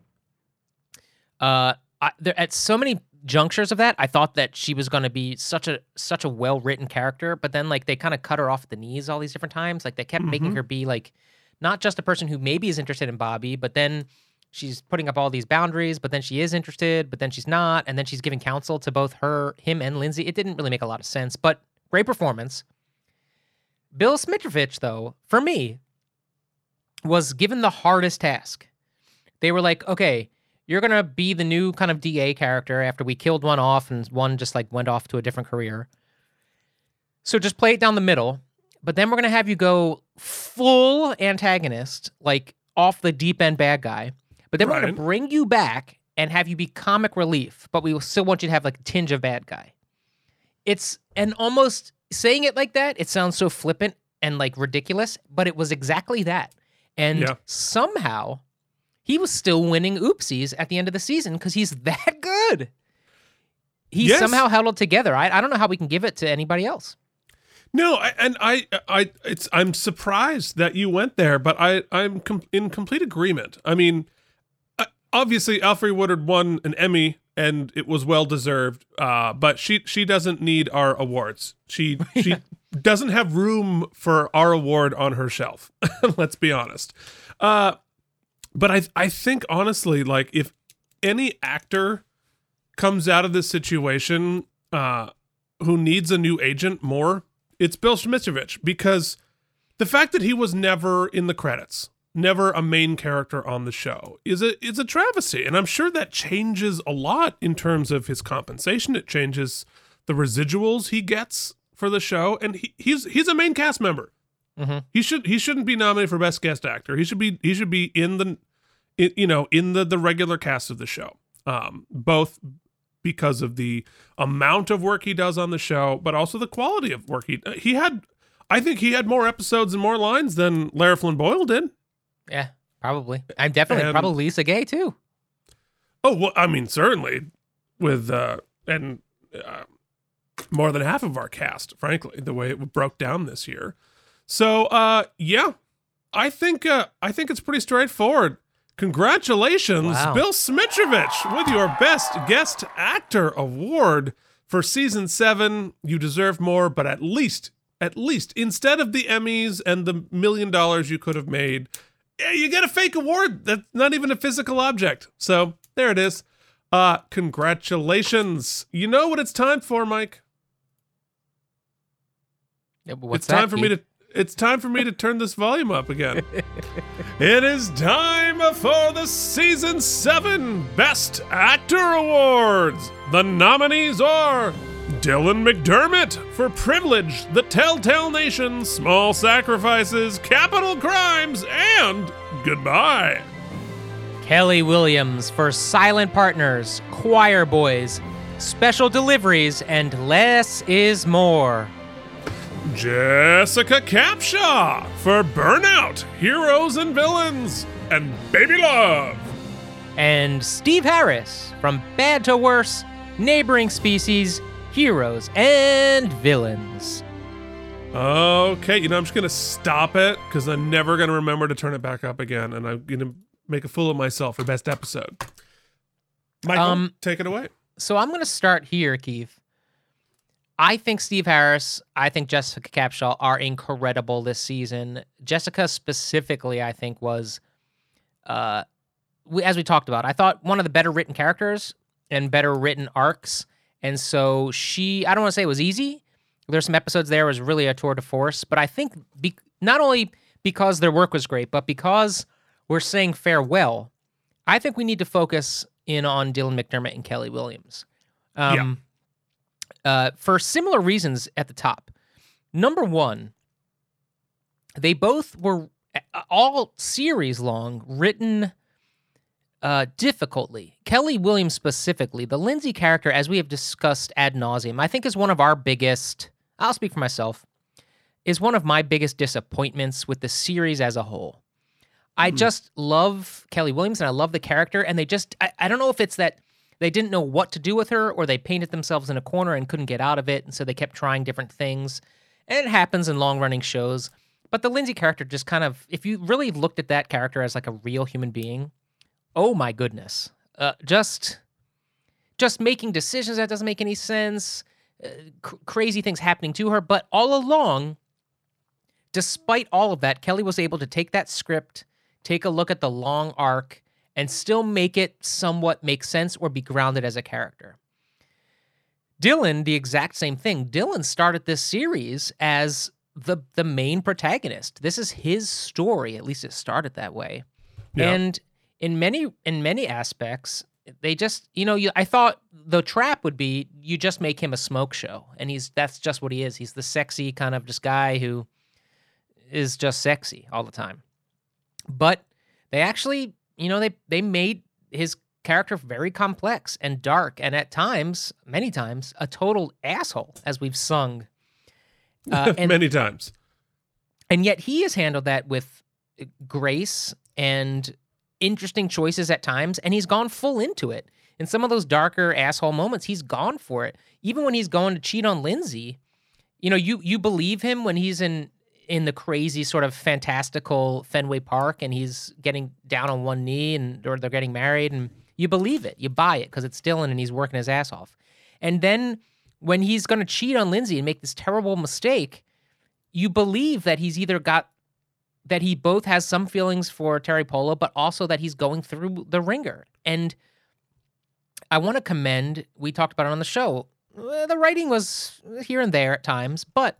uh, I, there, at so many junctures of that, I thought that she was going to be such a such a well written character, but then like they kind of cut her off at the knees all these different times. Like they kept making her be like not just a person who maybe is interested in Bobby, but then she's putting up all these boundaries, but then she is interested, but then she's not, and then she's giving counsel to both her, him, and Lindsay. It didn't really make a lot of sense, but great performance. Bill Smitrovich, though, for me, was given the hardest task. They were like, okay, you're gonna be the new kind of DA character after we killed one off and one just like went off to a different career. So just play it down the middle, but then we're gonna have you go full antagonist, like off the deep end bad guy. But then we're gonna bring you back and have you be comic relief, but we will still want you to have like a tinge of bad guy. It's and almost saying it like that, it sounds so flippant and like ridiculous, but it was exactly that. And Yeah. somehow he was still winning oopsies at the end of the season because he's that good. He Yes. somehow held it together. I, I don't know how we can give it to anybody else. No, I, and I, I, it's. I'm surprised that you went there, but I, I'm com- in complete agreement. I mean, obviously, Alfre Woodard won an Emmy, and it was well deserved. Uh, but she, she doesn't need our awards. She, she doesn't have room for our award on her shelf. Let's be honest. Uh, but I, I think honestly, like if any actor comes out of this situation, uh, who needs a new agent more, it's Bill Schmitzovich because the fact that he was never in the credits, never a main character on the show, is a is a travesty, and I'm sure that changes a lot in terms of his compensation. It changes the residuals he gets for the show, and he, he's he's a main cast member. Mhm. He should he shouldn't be nominated for best guest actor. He should be he should be in the, in, you know, in the the regular cast of the show. Um, both because of the amount of work he does on the show, but also the quality of work he he had I think he had more episodes and more lines than Lara Flynn Boyle did. Yeah, probably. I'm definitely And- probably LisaGay too. Oh, well, I mean, certainly with uh and uh, more than half of our cast, frankly, the way it broke down this year. So, uh yeah. I think uh I think it's pretty straightforward. Congratulations, Wow. Bill Smitrovich, with your Best Guest Actor award for season 7. You deserve more, but at least at least instead of the Emmys and the million dollars you could have made, yeah, you get a fake award that's not even a physical object. So there it is. Uh, congratulations. You know what it's time for, Mike? Yeah, but what's it's time that, for me to it's time for me to turn this volume up again. it is time for the season 7 Best Actor Awards. The nominees are Dylan McDermott for Privilege, The Telltale Nation, Small Sacrifices, Capital Crimes, and Goodbye. Kelli Williams for Silent Partners, Choir Boys, Special Deliveries, and Less is More. Jessica Capshaw for Burnout, Heroes and Villains, and Baby Love. And Steve Harris from Bad to Worse, Neighboring Species, Heroes and Villains. Okay, you know, I'm just going to stop it because I'm never going to remember to turn it back up again. And I'm going to make a fool of myself for best episode. Michael, Um, take it away. So I'm going to start here, Keith. I think Steve Harris, I think Jessica Capshaw are incredible this season. Jessica specifically, I think was, uh, we, as we talked about, I thought one of the better written characters and better written arcs. And so she, I don't want to say it was easy. There's some episodes there was really a tour de force, but I think be, not only because their work was great, but because we're saying farewell, I think we need to focus in on Dylan McDermott and Kelli Williams. Um, uh, for similar reasons at the top. Number one, they both were all series long written uh, difficultly. Kelli Williams specifically, the Lindsay character, as we have discussed ad nauseum, I think is one of our biggest. I'll speak for myself. Is one of my biggest disappointments with the series as a whole. I just love Kelli Williams and I love the character, and they just I, I don't know if it's that they didn't know what to do with her or they painted themselves in a corner and couldn't get out of it, and so they kept trying different things. And it happens in long running shows. But the Lindsay character just kind of, if you really looked at that character as like a real human being, oh my goodness, uh, just just making decisions that doesn't make any sense, uh, cr- crazy things happening to her. But all along, despite all of that, Kelly was able to take that script, take a look at the long arc, and still make it somewhat make sense or be grounded as a character. Dylan, the exact same thing. Dylan started this series as the the main protagonist. This is his story. At least it started that way. Yeah. And in many in many aspects, they just you know you, I thought the trap would be you just make him a smoke show, and he's that's just what he is. He's the sexy kind of just guy who is just sexy all the time. But they actually, you know, they they made his character very complex and dark, and at times, many times, a total asshole, as we've sung. Uh, and Many times. and yet he has handled that with uh, grace and interesting choices at times, and he's gone full into it. In some of those darker asshole moments, he's gone for it. Even when he's going to cheat on Lindsay, you know, you you believe him when he's in in the crazy sort of fantastical Fenway Park and he's getting down on one knee and or they're getting married and you believe it. You buy it because it's Dylan and he's working his ass off. And then when he's going to cheat on Lindsay and make this terrible mistake, you believe that he's either got that he both has some feelings for Teri Polo, but also that he's going through the ringer. And I want to commend, we talked about it on the show. uh, The writing was here and there at times, but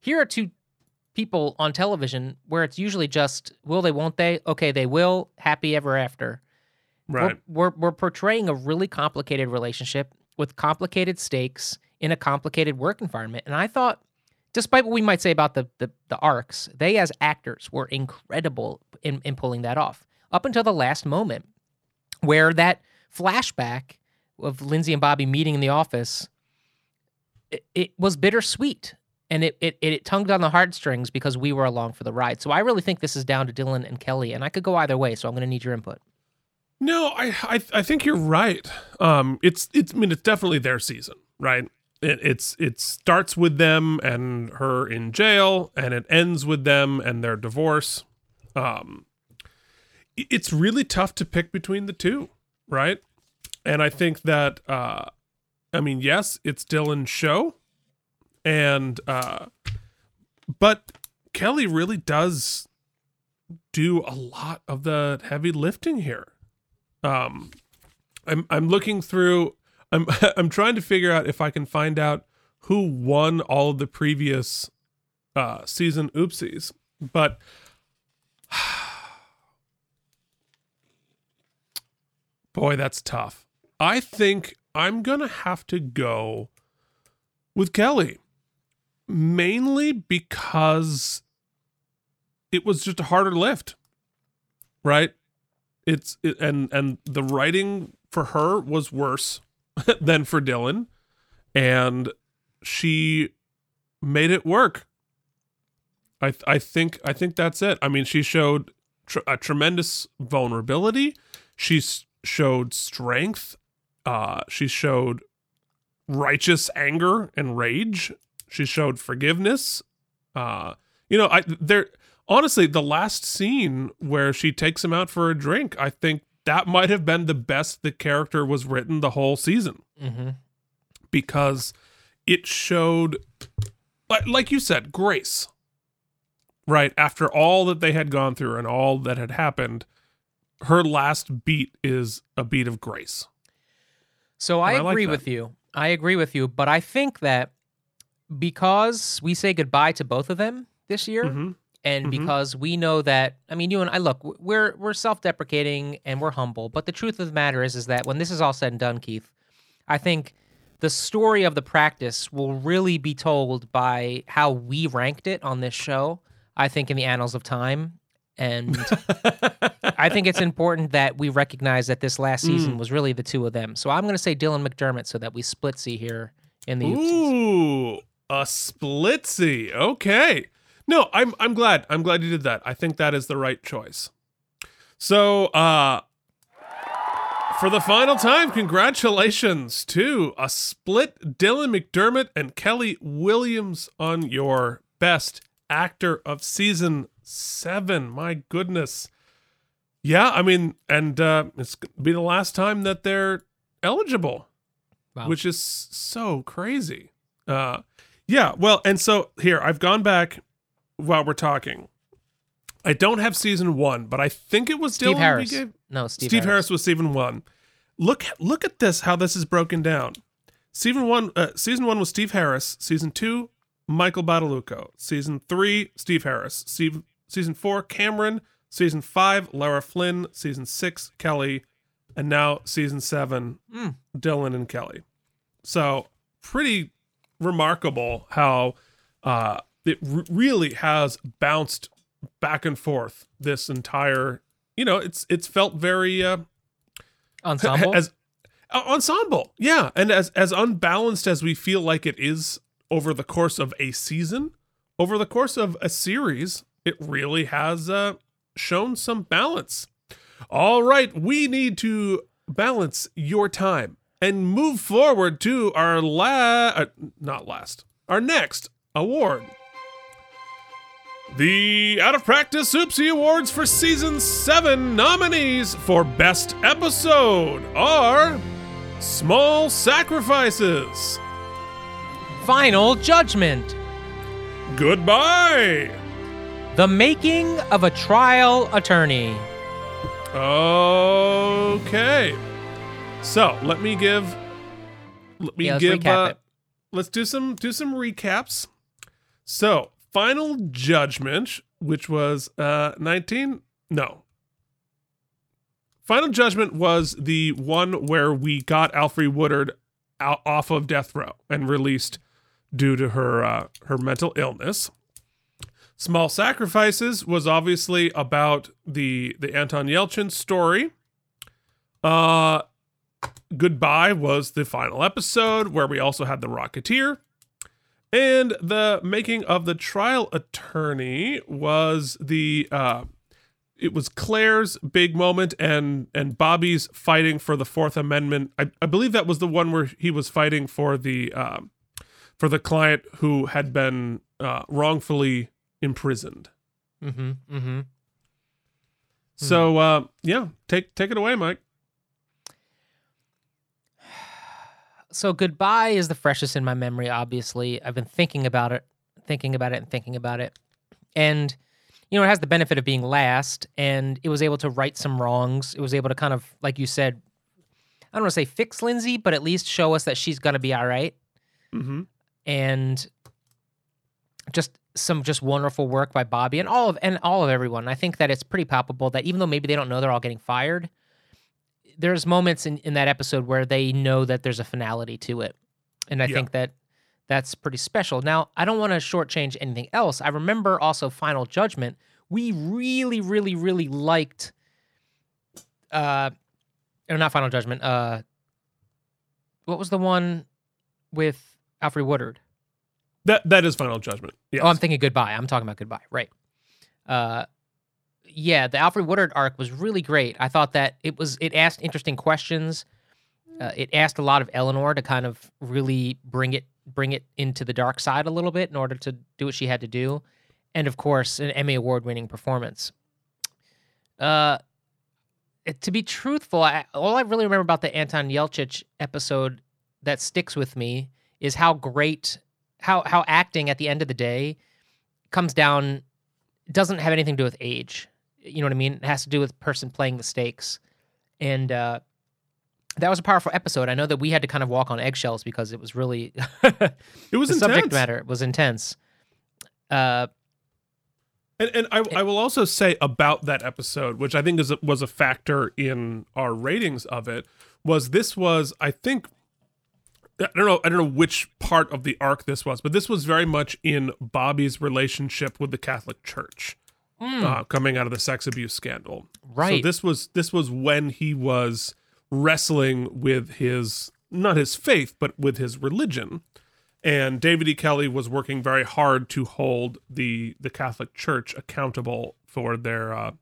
here are two people on television where it's usually just will they, won't they? Okay, they will, happy ever after. Right. We're, we're, we're portraying a really complicated relationship with complicated stakes in a complicated work environment. And I thought, despite what we might say about the, the, the arcs, they as actors were incredible in, in pulling that off up until the last moment where that flashback of Lindsay and Bobby meeting in the office, it, it was bittersweet. and it, it it tugged on the heartstrings because we were along for the ride. So I really think this is down to Dylan and Kelly, and I could go either way. So I'm going to need your input. No, I, I I think you're right. Um, it's it's I mean it's definitely their season, right? It, it's it starts with them and her in jail, and it ends with them and their divorce. Um, it's really tough to pick between the two, right? And I think that uh, I mean, yes, it's Dylan's show, and uh, but Kelly really does do a lot of the heavy lifting here um i'm i'm looking through i'm i'm trying to figure out if i can find out who won all of the previous uh season oopsies but boy that's tough. I think i'm gonna have to go with kelly mainly because it was just a harder lift right? It's it, and and the writing for her was worse than for Dylan and she made it work I I think I think that's it. I mean, she showed tr- a tremendous vulnerability. She s- showed strength. Uh, she showed righteous anger and rage. She showed forgiveness. Uh, you know, I there honestly the last scene where she takes him out for a drink. I think that might have been the best the character was written the whole season Mm-hmm. because it showed like, like you said grace right after all that they had gone through and all that had happened her last beat is a beat of grace So I I agree that. with you. I agree with you, but I think that because we say goodbye to both of them this year, Mhm. And Mhm. because we know that I mean, you and I look, we're we're self-deprecating and we're humble, but the truth of the matter is, is that when this is all said and done, Keith, I think the story of the practice will really be told by how we ranked it on this show. I think in the annals of time. And I think it's important that we recognize that this last season Mm. was really the two of them. So I'm going to say Dylan McDermott so that we split see here in the oopsies. Ooh, a splitsy. Okay. No, I'm I'm glad. I'm glad you did that. I think that is the right choice. So, uh for the final time, congratulations to a split Dylan McDermott and Kelli Williams on your best actor of season 7. My goodness. Yeah, I mean, and uh it's gonna be the last time that they're eligible Wow. which is so crazy. Uh, yeah, well, and so here I've gone back while we're talking. I don't have season one, but I think it was Steve Dylan Harris. gave- No, Steve, Steve, Harris. was season one. Look, look at this. How this is broken down. Season one, uh, season one was Steve Harris. Season two, Michael Badalucco. Season three, Steve Harris. Steve, season four, Camryn. Season five, Lara Flynn. Season six, Kelly, and now season seven, Mm. Dylan and Kelly. So pretty remarkable how uh, it r- really has bounced back and forth this entire. You know, it's it's felt very uh, Ensemble. as uh, ensemble, yeah, and as as unbalanced as we feel like it is over the course of a season, over the course of a series, it really has uh, shown some balance. All right, we need to balance your time and move forward to our la uh, not last, our next award. The Out of Practice Oopsie Awards for Season 7 nominees for Best Episode are Small Sacrifices, Final Judgment. Goodbye, The Making of a Trial Attorney. Okay. So let me give. Let me Yeah, let's give. uh, it. Let's do some do some recaps. So final judgment, which was uh 19. No. Final judgment was the one where we got Alfre Woodard out off of death row and released due to her uh, her mental illness. Small Sacrifices was obviously about the the Anton Yelchin story. Uh Goodbye was the final episode where we also had the Rocketeer. And the making of the trial attorney was the uh it was Claire's big moment and and Bobby's fighting for the Fourth Amendment. I, I believe that was the one where he was fighting for the uh, for the client who had been uh, wrongfully imprisoned. Mm-hmm. Mm-hmm. So uh, yeah, take take it away, Mike. So goodbye is the freshest in my memory. Obviously, I've been thinking about it, thinking about it, and thinking about it, and you know, it has the benefit of being last, and it was able to right some wrongs. It was able to kind of, like you said, I don't want to say fix Lindsay, but at least show us that she's gonna be all right. Mm-hmm. and just some just wonderful work by Bobby and all of and all of everyone. I think that it's pretty palpable that even though maybe they don't know they're all getting fired, there's moments in, in that episode where they know that there's a finality to it. And I Yeah. think that that's pretty special. Now, I don't want to shortchange anything else. I remember also Final Judgment. We really, really, really liked uh or not Final Judgment, uh what was the one with Alfre Woodard? That that is final judgment. Yes. Oh, I'm thinking goodbye. I'm talking about goodbye. Right. Uh, yeah, the Alfre Woodard arc was really great. I thought that it was it asked interesting questions. Uh, it asked a lot of Eleanor to kind of really bring it bring it into the dark side a little bit in order to do what she had to do, and of course, an Emmy award winning performance. Uh, to be truthful, I, all I really remember about the Anton Yelchin episode that sticks with me is how great how how acting at the end of the day comes down doesn't have anything to do with age. You know what I mean? It has to do with person playing the stakes. And uh that was a powerful episode. I know that we had to kind of walk on eggshells because it was really it was the subject intense. matter was intense. Uh And, and I, I will also say about that episode, which I think is was a factor in our ratings of it, was this was I think I don't know I don't know which part of the arc this was, but this was very much in Bobby's relationship with the Catholic Church, uh, coming out of the sex abuse scandal. Right. So this was this was when he was wrestling with his not his faith, but with his religion and David E. Kelley was working very hard to hold the the Catholic Church accountable for their uh,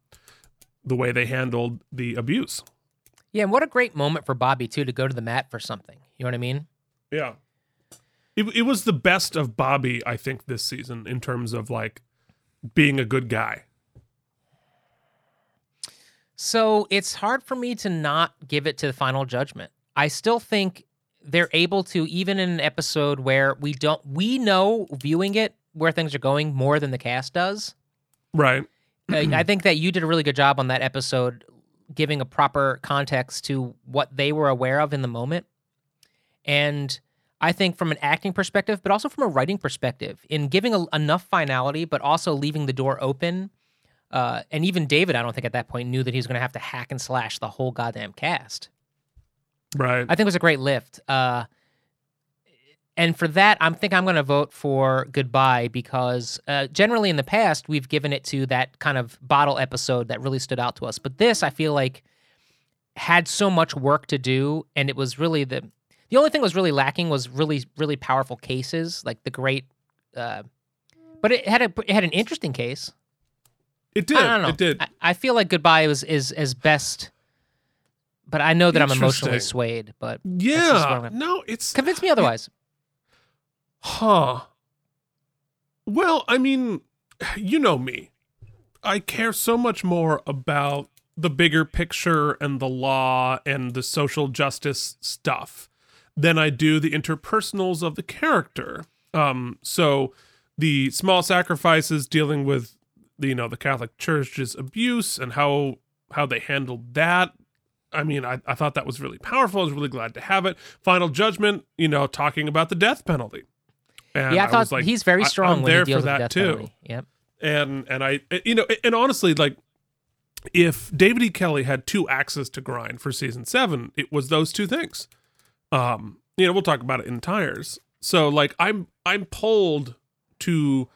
the way they handled the abuse. yeah, and what a great moment for Bobby too to go to the mat for something. You know what I mean? Yeah, it it was the best of Bobby, I think, this season in terms of like being a good guy. So it's hard for me to not give it to the final judgment. I still think they're able to, even in an episode where we don't, we know viewing it where things are going more than the cast does. Right. Uh, I think that you did a really good job on that episode, giving a proper context to what they were aware of in the moment. And I think from an acting perspective, but also from a writing perspective, in giving a, enough finality, but also leaving the door open. Uh, and even David, I don't think at that point knew that he was going to have to hack and slash the whole goddamn cast. Right. I think it was a great lift. Uh, and for that, I'm think I'm going to vote for goodbye because uh, generally in the past we've given it to that kind of bottle episode that really stood out to us. But this, I feel like, had so much work to do, and it was really the the only thing that was really lacking was really really powerful cases like the great. Uh, but it had a it had an interesting case. It did. I don't know. It did. I, I feel like goodbye was is as best. But I know that I'm emotionally swayed. But that's just what yeah. No, it's convince me otherwise. Huh. Well, I mean, you know me. I care so much more about the bigger picture and the law and the social justice stuff than I do the interpersonals of the character. Um, so the small sacrifices dealing with you know, the Catholic Church's abuse and how how they handled that I mean, I, I thought that was really powerful. I was really glad to have it. Final Judgment, you know, talking about the death penalty. And yeah, I thought was like, he's very I- strong when there for with that death too. penalty. Yep. And and I, you know, and honestly, like, if David E. Kelley had two axes to grind for season seven, it was those two things. Um, you know, we'll talk about it in tires. So like, I'm I'm pulled to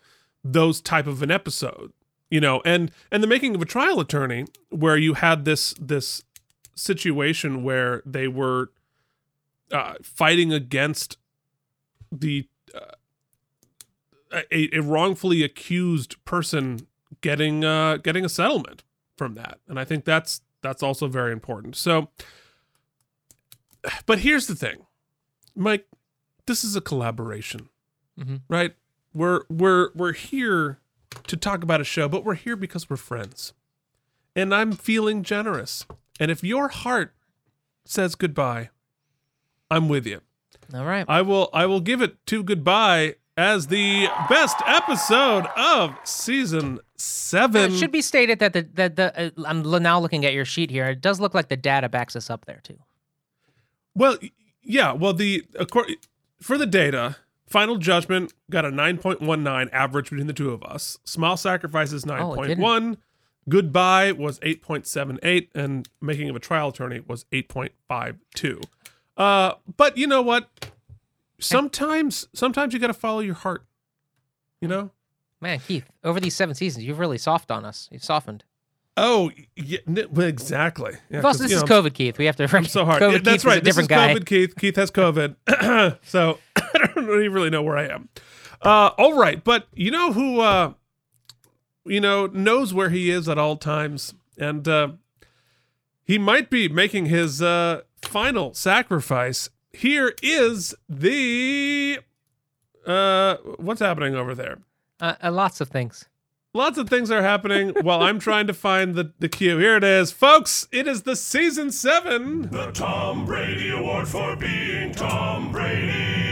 those type of an episode, you know, and and the making of a trial attorney where you had this this situation where they were uh, fighting against the uh, a, a wrongfully accused person getting uh, getting a settlement from that, and I think that's that's also very important. So, but here's the thing, Mike, this is a collaboration, Mhm. right? We're we're we're here to talk about a show, but we're here because we're friends, and I'm feeling generous. And if your heart says goodbye, I'm with you. All right. I will I will give it to goodbye as the best episode of season seven. It should be stated that the the, the uh, I'm now looking at your sheet here. It does look like the data backs us up there too. well, yeah. Well, the accor- for the data, Final Judgment got a nine point one nine average between the two of us. Small Sacrifices nine Oh, it point didn't. one. Goodbye was eight point seven eight, and Making of a Trial Attorney was eight point five two. Uh, but you know what? Sometimes, sometimes you got to follow your heart. You know. Man, Keith, over these seven seasons, you've really soft on us. You've softened. Oh, yeah, exactly. Yeah, Plus, this is know, COVID, Keith. We have to. I'm so hard. COVID Yeah, that's Keith right. Is a different this is guy. COVID, Keith. Keith has COVID, so don't really know where I am. Uh, all right, but you know who, uh, you know, knows where he is at all times, and uh, he might be making his uh, final sacrifice. Here is the uh, what's happening over there. Uh, uh, lots of things. Lots of things are happening while I'm trying to find the, the cue. Here it is. Folks, it is the season seven. The Tom Brady Award for being Tom Brady.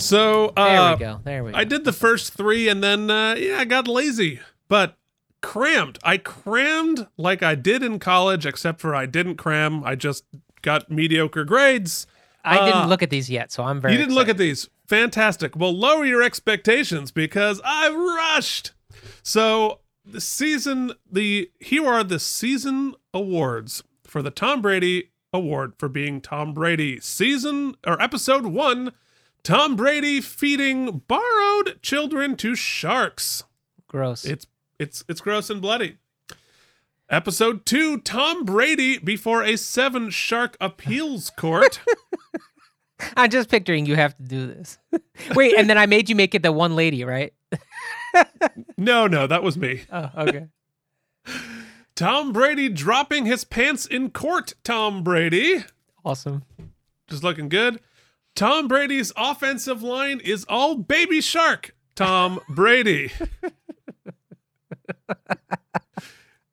So There uh, we go. There we go. I did the first three and then uh, yeah, I got lazy. But crammed. I crammed like I did in college, except for I didn't cram. I just got mediocre grades. I uh, didn't look at these yet, so I'm very. You didn't look at these. Fantastic. Well, lower your expectations because I rushed. So the season, the here are the season awards for the Tom Brady Award for being Tom Brady. Season or episode one, Tom Brady feeding borrowed children to sharks. Gross. It's it's it's gross and bloody. Episode two, Tom Brady before a seven shark appeals court. I'm just picturing you have to do this. Wait, and then I made you make it the one lady, right? no, no, that was me. Oh, okay. Tom Brady dropping his pants in court. Tom Brady. awesome. Just looking good. Tom Brady's offensive line is all baby shark. Tom Brady.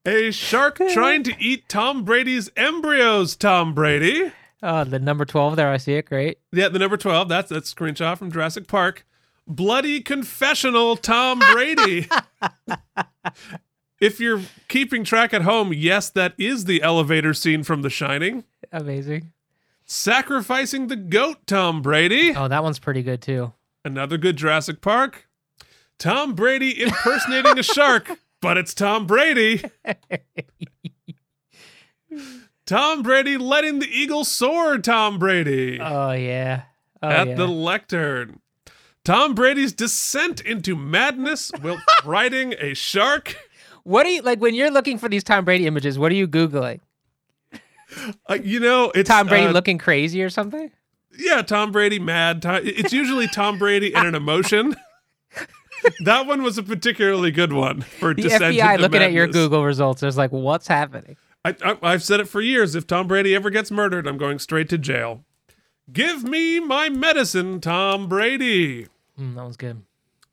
A shark trying to eat Tom Brady's embryos. Tom Brady. Oh, the number 12 there, I see it. Great. Yeah, the number 12. That's that's a screenshot from Jurassic Park. Bloody confessional Tom Brady. if you're keeping track at home, yes, that is the elevator scene from The Shining. Amazing. Sacrificing the goat, Tom Brady. Oh, that one's pretty good too. Another good Jurassic Park. Tom Brady impersonating a shark, but it's Tom Brady. Tom Brady letting the eagle soar, Tom Brady. Oh, yeah. Oh, at yeah. the lectern. Tom Brady's descent into madness while riding a shark. What do you like when you're looking for these Tom Brady images? What are you Googling? Uh, you know, it's Tom Brady uh, looking crazy or something? Yeah, Tom Brady mad. Tom, it's usually Tom Brady and an emotion. that one was a particularly good one for The FBI looking at your. Google results is like, what's happening? I, I, I've said it for years. If Tom Brady ever gets murdered, I'm going straight to jail. Give me my medicine, Tom Brady. Mm, that was good.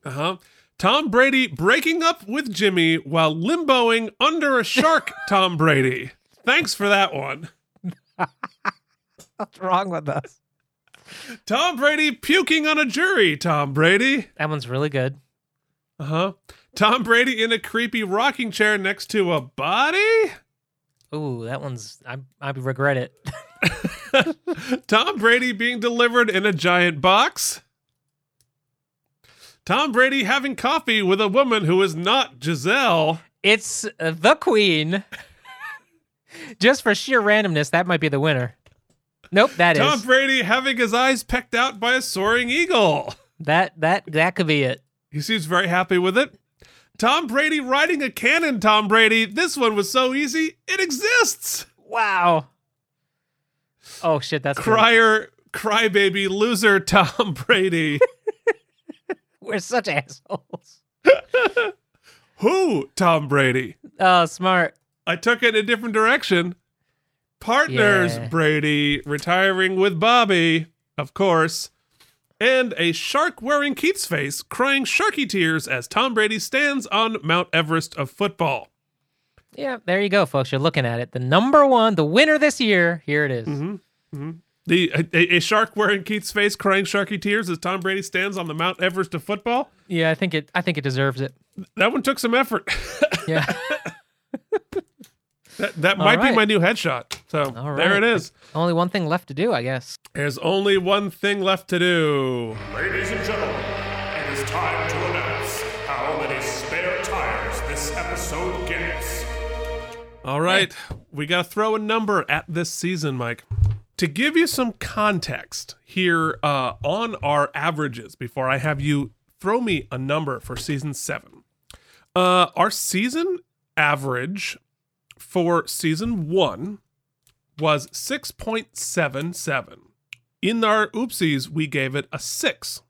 Uh huh. Tom Brady breaking up with Jimmy while limboing under a shark. Tom Brady. Thanks for that one. What's wrong with us? Tom Brady puking on a jury. Tom Brady. That one's really good. Uh huh. Tom Brady in a creepy rocking chair next to a body. Ooh, that one's I I regret it. Tom Brady being delivered in a giant box. Tom Brady having coffee with a woman who is not Gisele. It's uh, the Queen. Just for sheer randomness, that might be the winner. Nope, that is Tom Brady having his eyes pecked out by a soaring eagle. that that that could be it. He seems very happy with it. Tom Brady riding a cannon, Tom Brady. This one was so easy, it exists. Wow. Oh shit, that's. Crier, crybaby, loser, Tom Brady. We're such assholes. Who? Tom Brady. Oh, smart. I took it in a different direction. Partners Yeah. Brady retiring with Bobby, of course. And a shark wearing Keith's face crying sharky tears as Tom Brady stands on Mount Everest of football. Yeah, there you go, folks. You're looking at it. The number one, the winner this year. Here it is. Hmm. Hmm. The a, a shark wearing Keith's face crying sharky tears as Tom Brady stands on the Mount Everest of football. Yeah, I think it. I think it deserves it. That one took some effort. Yeah. that that might be my new headshot. So All there right. it is. Only one thing left to do, I guess. There's only one thing left to do. Ladies and gentlemen, it is time to announce how many spare tires this episode gets. All right, we got to throw a number at this season, Mike. To give you some context here uh, on our averages, before I have you throw me a number for season seven, uh, our season average for season one was 6.77. In our oopsies, we gave it a six.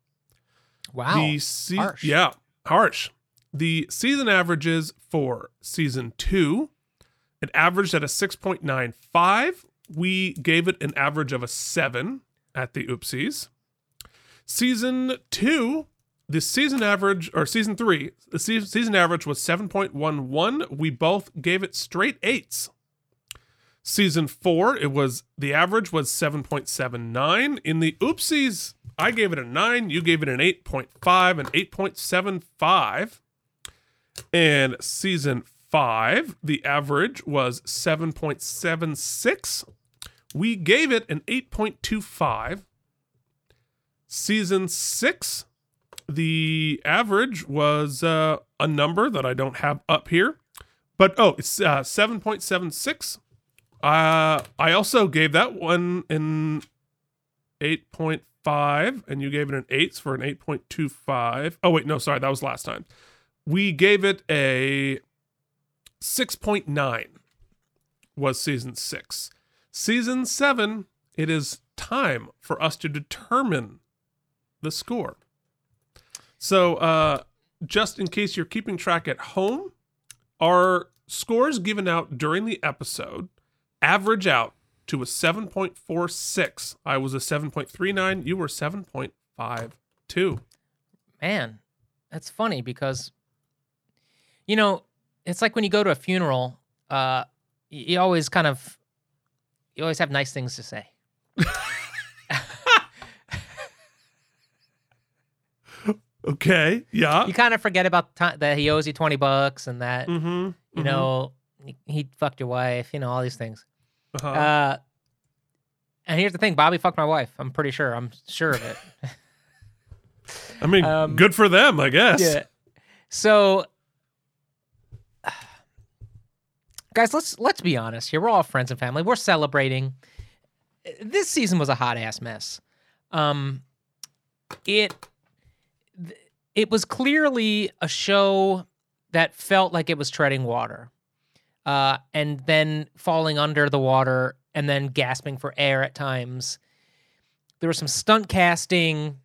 Wow. The se- harsh. Yeah, harsh. The season averages for season two, it averaged at a 6.95. We gave it an average of a seven at the oopsies. Season two, the season average, or season three, the season average was 7.11. We both gave it straight eights. Season four, it was the average was 7.79. In the oopsies, I gave it a nine, you gave it an 8.5 and 8.75. And season five, the average was 7.76. We gave it an 8.25. Season six, the average was uh, a number that I don't have up here, but oh, it's uh, 7.76. Uh, I also gave that one an 8.5, and you gave it an 8 for an 8.25. Oh, wait, no, sorry, that was last time. We gave it a 6.9, was season six. Season seven, it is time for us to determine the score. So, uh, just in case you're keeping track at home, our scores given out during the episode average out to a 7.46. I was a 7.39. You were 7.52. Man, that's funny because, you know, it's like when you go to a funeral, uh, you always kind of, you always have nice things to say. Okay. Yeah. You kind of forget about the ti that he owes you 20 bucks and that, Mm-hmm. you know, he- he fucked your wife, you know, all these things. Uh-huh. Uh, and here's the thing Bobby fucked my wife. I'm pretty sure. I'm sure of it. I mean, um, good for them, I guess. Yeah. So, guys, let's let's be honest here. We're all friends and family. We're celebrating. This season was a hot ass mess. Um, it it was clearly a show that felt like it was treading water, uh, and then falling under the water, and then gasping for air at times. There was some stunt casting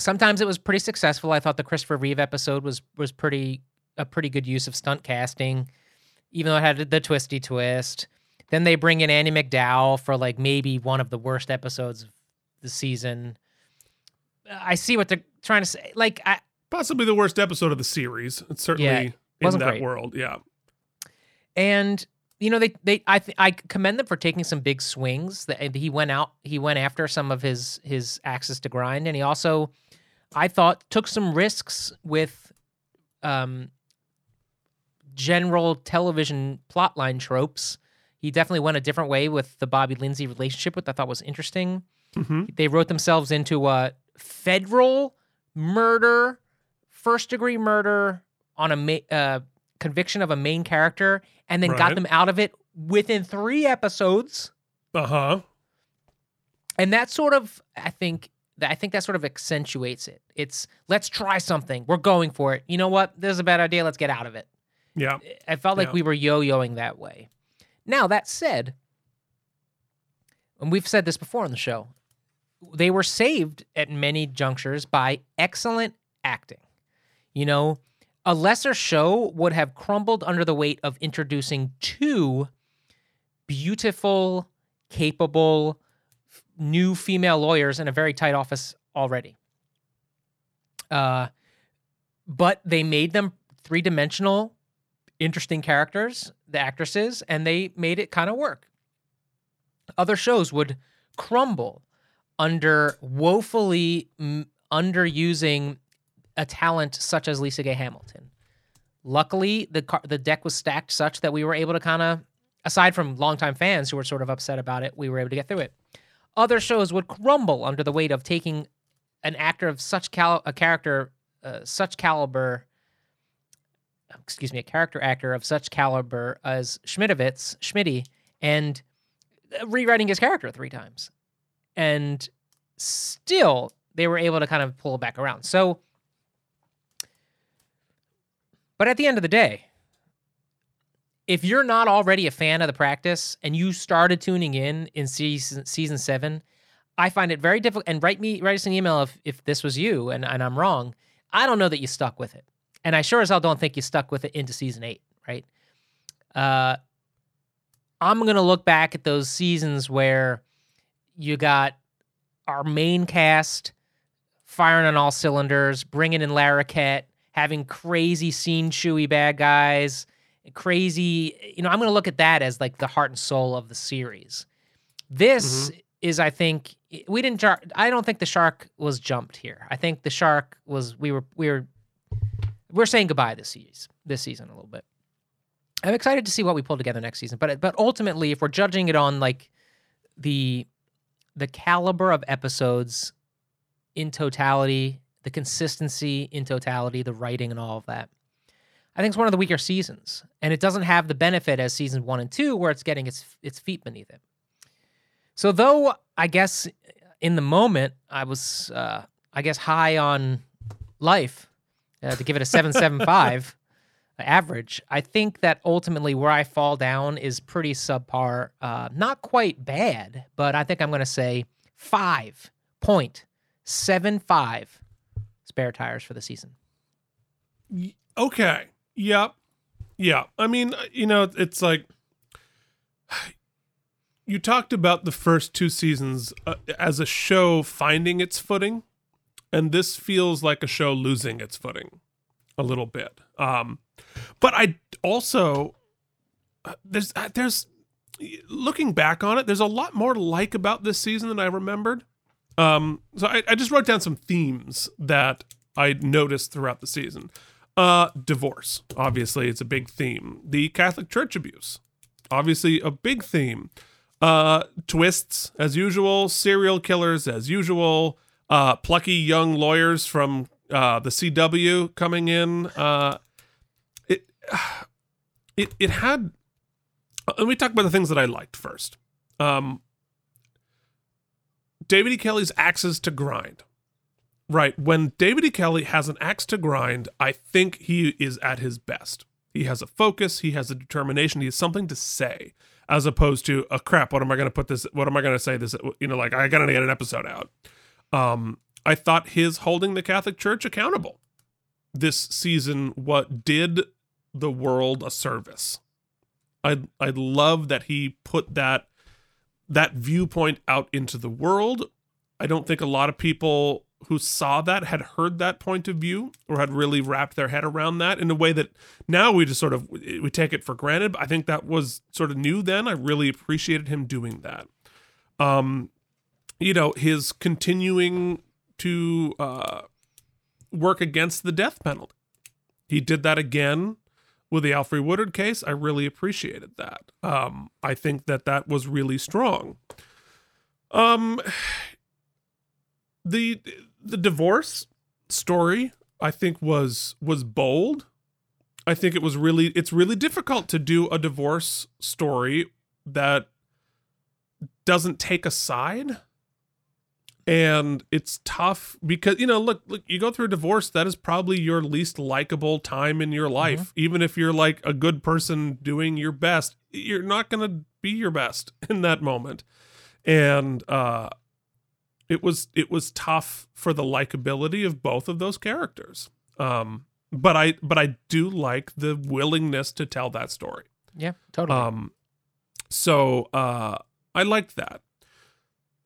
sometimes it was pretty successful. I thought the Christopher Reeve episode was was pretty a pretty good use of stunt casting, even though it had the twisty twist. Then they bring in Andie MacDowell for like maybe one of the worst episodes of the season. I see what they're trying to say. Like I, Possibly the worst episode of the series. It's certainly Yeah, in that great. world. Yeah. and you know they they I th- I commend them for taking some big swings. That he went out, he went after some of his his axes to grind, and he also, I thought, took some risks with, um, general television plotline tropes. He definitely went a different way with the Bobby Lindsay relationship, which I thought was interesting. Mm-hmm. They wrote themselves into a federal murder, first degree murder on a ma- uh, conviction of a main character, and then got them out of it within three episodes. Uh huh. And that sort of, I think, that I think that sort of accentuates it. It's let's try something. We're going for it. You know what? This is a bad idea. Let's get out of it. Yeah. I felt like Yeah. we were yo-yoing that way. Now that said, and we've said this before on the show, they were saved at many junctures by excellent acting. You know, a lesser show would have crumbled under the weight of introducing two beautiful, capable, f- new female lawyers in a very tight office already. Uh, but they made them three dimensional, interesting characters, the actresses, and they made it kind of work. Other shows would crumble under woefully mm, underusing a talent such as LisaGay Hamilton. Luckily, the car- the deck was stacked such that we were able to kind of, aside from longtime fans who were sort of upset about it, we were able to get through it. Other shows would crumble under the weight of taking an actor of such cal a character uh, such caliber excuse me a character actor of such caliber as Schmidovitz Schmitty and uh, rewriting his character three times and still they were able to kind of pull back around so but at the end of the day if you're not already a fan of the practice and you started tuning in in season season seven, I find it very difficult. And write me write us an email if if this was you and, and I'm wrong. I don't know that you stuck with it, and I sure as hell don't think you stuck with it into season eight. Right? Uh, I'm gonna look back at those seasons where you got our main cast firing on all cylinders, bringing in Larroquette, having crazy scene chewy bad guys crazy you know i'm going to look at that as like the heart and soul of the series. This mm-hmm. is i think we didn't jar- i don't think the shark was jumped here. I think the shark was we were we were we're saying goodbye this season this season a little bit. I'm excited to see what we pull together next season but but ultimately if we're judging it on like the the caliber of episodes in totality the consistency in totality the writing and all of that I think it's one of the weaker seasons, and it doesn't have the benefit as season one and two, where it's getting its its feet beneath it. So, though I guess in the moment I was, uh, I guess, high on life uh, to give it a seven seven five average, I think that ultimately where I fall down is pretty subpar. Uh, not quite bad, but I think I'm going to say five point seven five spare tires for the season. Okay. Yep. Yeah. I mean, uh, you know, it's like you talked about the first two seasons uh, as a show finding its footing, and this feels like a show losing its footing a little bit. Um, but I also uh, there's uh, there's looking back on it, there's a lot more to like about this season than I remembered. Um, so I, I just wrote down some themes that I noticed throughout the season. Uh, divorce, obviously, it's a big theme. The Catholic Church abuse, obviously, a big theme. Uh, twists, as usual. Serial killers, as usual. Uh, plucky young lawyers from uh, the CW coming in. Uh, it, it, had. Let me talk about the things that I liked first. Um, David E. Kelley's axes to grind. Right. When David E. Kelley has an axe to grind, I think he is at his best. He has a focus, he has a determination, he has something to say, as opposed to, a crap, what am I going to put this, what am I going to say this, you know, like, I got to get an episode out. Um, I thought his holding the Catholic Church accountable this season, what did the world a service. I I love that he put that that viewpoint out into the world. I don't think a lot of people who saw that had heard that point of view or had really wrapped their head around that in a way that now we just sort of we take it for granted. But I think that was sort of new then. I really appreciated him doing that. Um, you know, his continuing to uh, work against the death penalty. He did that again with the Alfre Woodard case. I really appreciated that. Um, I think that that was really strong. Um, the the divorce story I think was was bold. I think it was really it's really difficult to do a divorce story that doesn't take a side. And it's tough because you know, look, look, you go through a divorce, that is probably your least likable time in your life. Even if you're like a good person doing your best, you're not going to be your best in that moment. And uh it was it was tough for the likability of both of those characters. Um, but I but I do like the willingness to tell that story. Yeah, totally. Um, so uh, I liked that.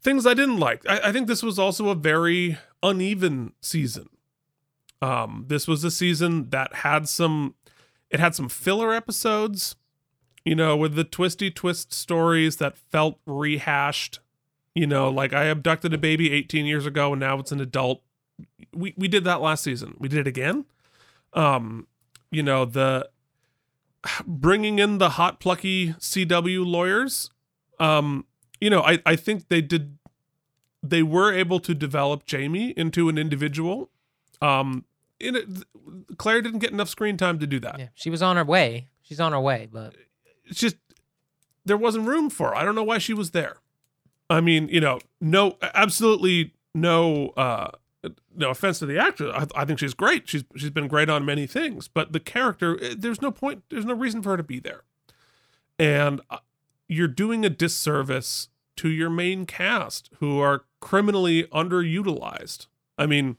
Things I didn't like. I, I think this was also a very uneven season. Um, this was a season that had some, it had some filler episodes, you know, with the twisty twist stories that felt rehashed. You know, like I abducted a baby 18 years ago and now it's an adult. We we did that last season. We did it again. Um, you know the bringing in the hot plucky CW lawyers. Um, you know, I I think they did. They were able to develop Jamie into an individual. Um, in it, Claire didn't get enough screen time to do that. yeah, she was on her way. She's on her way, but It's just there wasn't room for her. I don't know why she was there. I mean, you know, no, absolutely no, uh, no offense to the actress. I, I think she's great. She's she's been great on many things, but the character, eh, there's no point. There's no reason for her to be there, and uh, you're doing a disservice to your main cast who are criminally underutilized. I mean,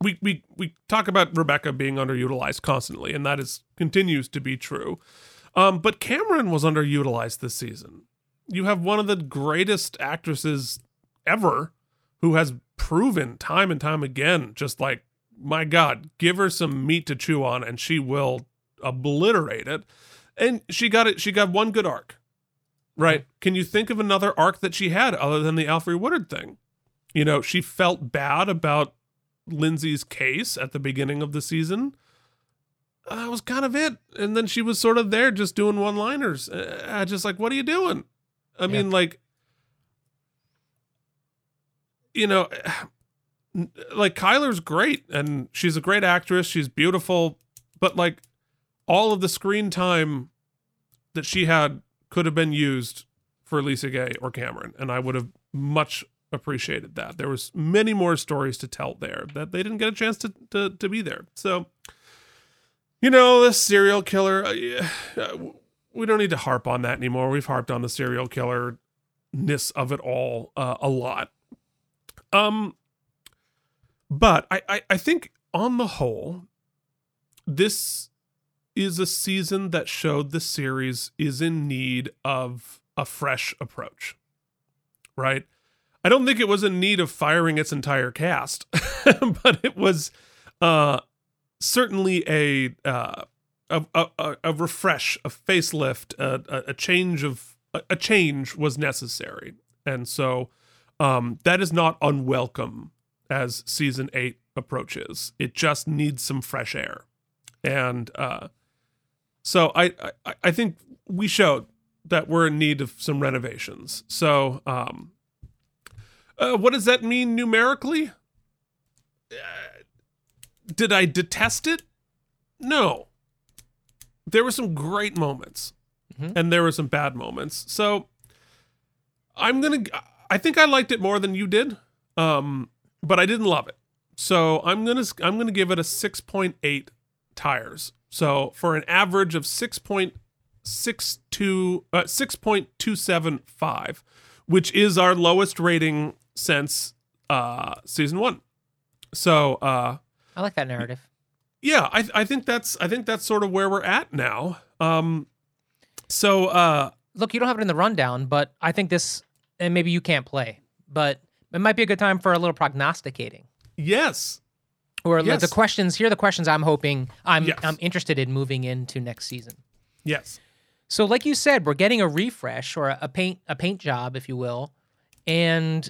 we we we talk about Rebecca being underutilized constantly, and that is continues to be true. Um, but Camryn was underutilized this season. You have one of the greatest actresses ever who has proven time and time again, just like, my God, give her some meat to chew on and she will obliterate it. And she got it, she got one good arc. Right. Can you think of another arc that she had other than the Alfre Woodard thing? You know, she felt bad about Lindsay's case at the beginning of the season. Uh, That was kind of it. And then she was sort of there just doing one liners. Uh, just like, what are you doing? I mean, like, you know, like Kyler's great and she's a great actress. She's beautiful. But like, all of the screen time that she had could have been used for LisaGay or Camryn. And I would have much appreciated that. There was many more stories to tell there that they didn't get a chance to, to, to be there. So, you know, the serial killer, uh, yeah, uh, we don't need to harp on that anymore. We've harped on the serial killer ness of it all uh, a lot. Um, but I, I, I think on the whole, this is a season that showed the series is in need of a fresh approach. Right? I don't think it was in need of firing its entire cast, but it was uh certainly a uh a, a, a refresh, a facelift, a, a, change of a, change was necessary. And so um that is not unwelcome as season 8 approaches. It just needs some fresh air. And uh so I, I I think we showed that we're in need of some renovations. So um uh, what does that mean numerically? Uh, did I detest it? No. There were some great moments, and there were some bad moments. So I'm gonna. I think I liked it more than you did, um, but I didn't love it. So I'm gonna. I'm gonna give it a 6.8 tires. So for an average of 6.62, uh, 6.275, which is our lowest rating since uh season one. So uh I like that narrative. yeah, I I think that's I think that's sort of where we're at now. Um so uh Look, you don't have it in the rundown, but I think this, and maybe you can't play, but it might be a good time for a little prognosticating. yes. Or Yes. the questions. Here are the questions I'm hoping I'm Yes. I'm interested in moving into next season. Yes. So, like you said, we're getting a refresh or a, a paint a paint job, if you will, and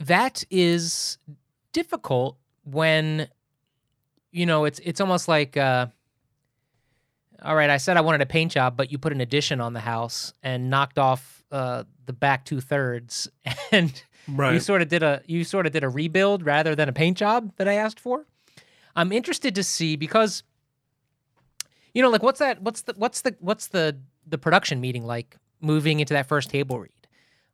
that is difficult when you know it's it's almost like uh, all right, I said I wanted a paint job, but you put an addition on the house and knocked off uh, the back two thirds, and you sort of did a you sort of did a rebuild rather than a paint job that I asked for. I'm interested to see because you know like what's that what's the what's the what's the the production meeting like moving into that first table read?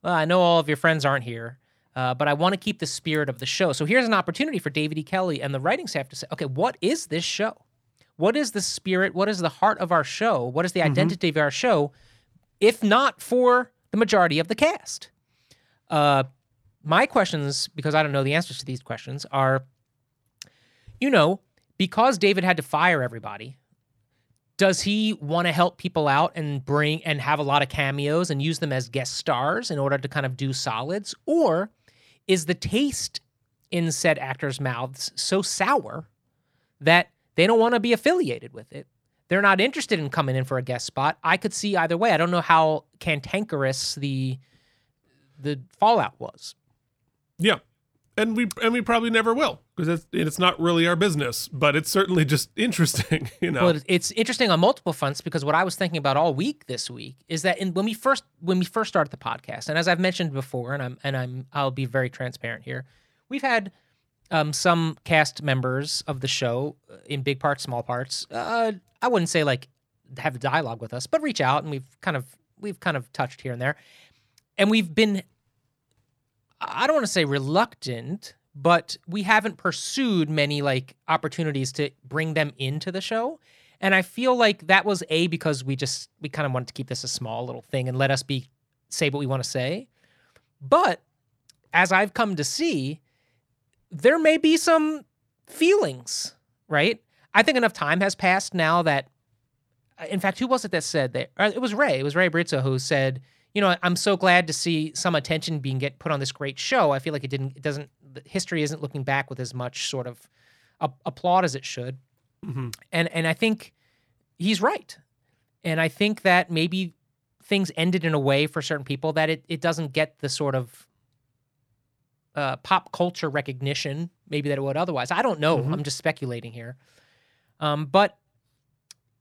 Well i know all of your friends aren't here uh, but i want to keep the spirit of the show. So here's an opportunity for david e. Kelley and the writing staff to say okay what is this show? What is the spirit? What is the heart of our show? What is the identity of our show if not for the majority of the cast? Uh, my questions, because I don't know the answers to these questions, are you know, because David had to fire everybody, does he want to help people out and bring and have a lot of cameos and use them as guest stars in order to kind of do solids? Or is the taste in said actors' mouths so sour that they don't want to be affiliated with it? They're not interested in coming in for a guest spot. I could see either way. I don't know how cantankerous the the fallout was. Yeah, and we and we probably never will because it's it's not really our business, but it's certainly just interesting, you know. It's- it's interesting on multiple fronts because what I was thinking about all week this week is that in, when we first when we first started the podcast, and as I've mentioned before, and I'm and I'm I'll be very transparent here, we've had um, some cast members of the show, uh, in big parts, small parts. Uh, I wouldn't say like have a dialogue with us, but reach out, and we've kind of we've kind of touched here and there, and we've been I don't want to say reluctant, but we haven't pursued many like opportunities to bring them into the show. And I feel like that was a because we just we kind of wanted to keep this a small little thing and let us be say what we want to say. But as I've come to see, there may be some feelings, right? I think enough time has passed now that in fact, who was it that said that? uh, It was Ray. It was Ray Brizzo who said, "You know, I'm so glad to see some attention being get put on this great show. I feel like it didn't, it doesn't, history isn't looking back with as much sort of a- applaud as it should." Mhm. And and I think he's right. And I think that maybe things ended in a way for certain people that it it doesn't get the sort of uh, pop culture recognition maybe that it would otherwise. I don't know. Mhm. I'm just speculating here. Um, but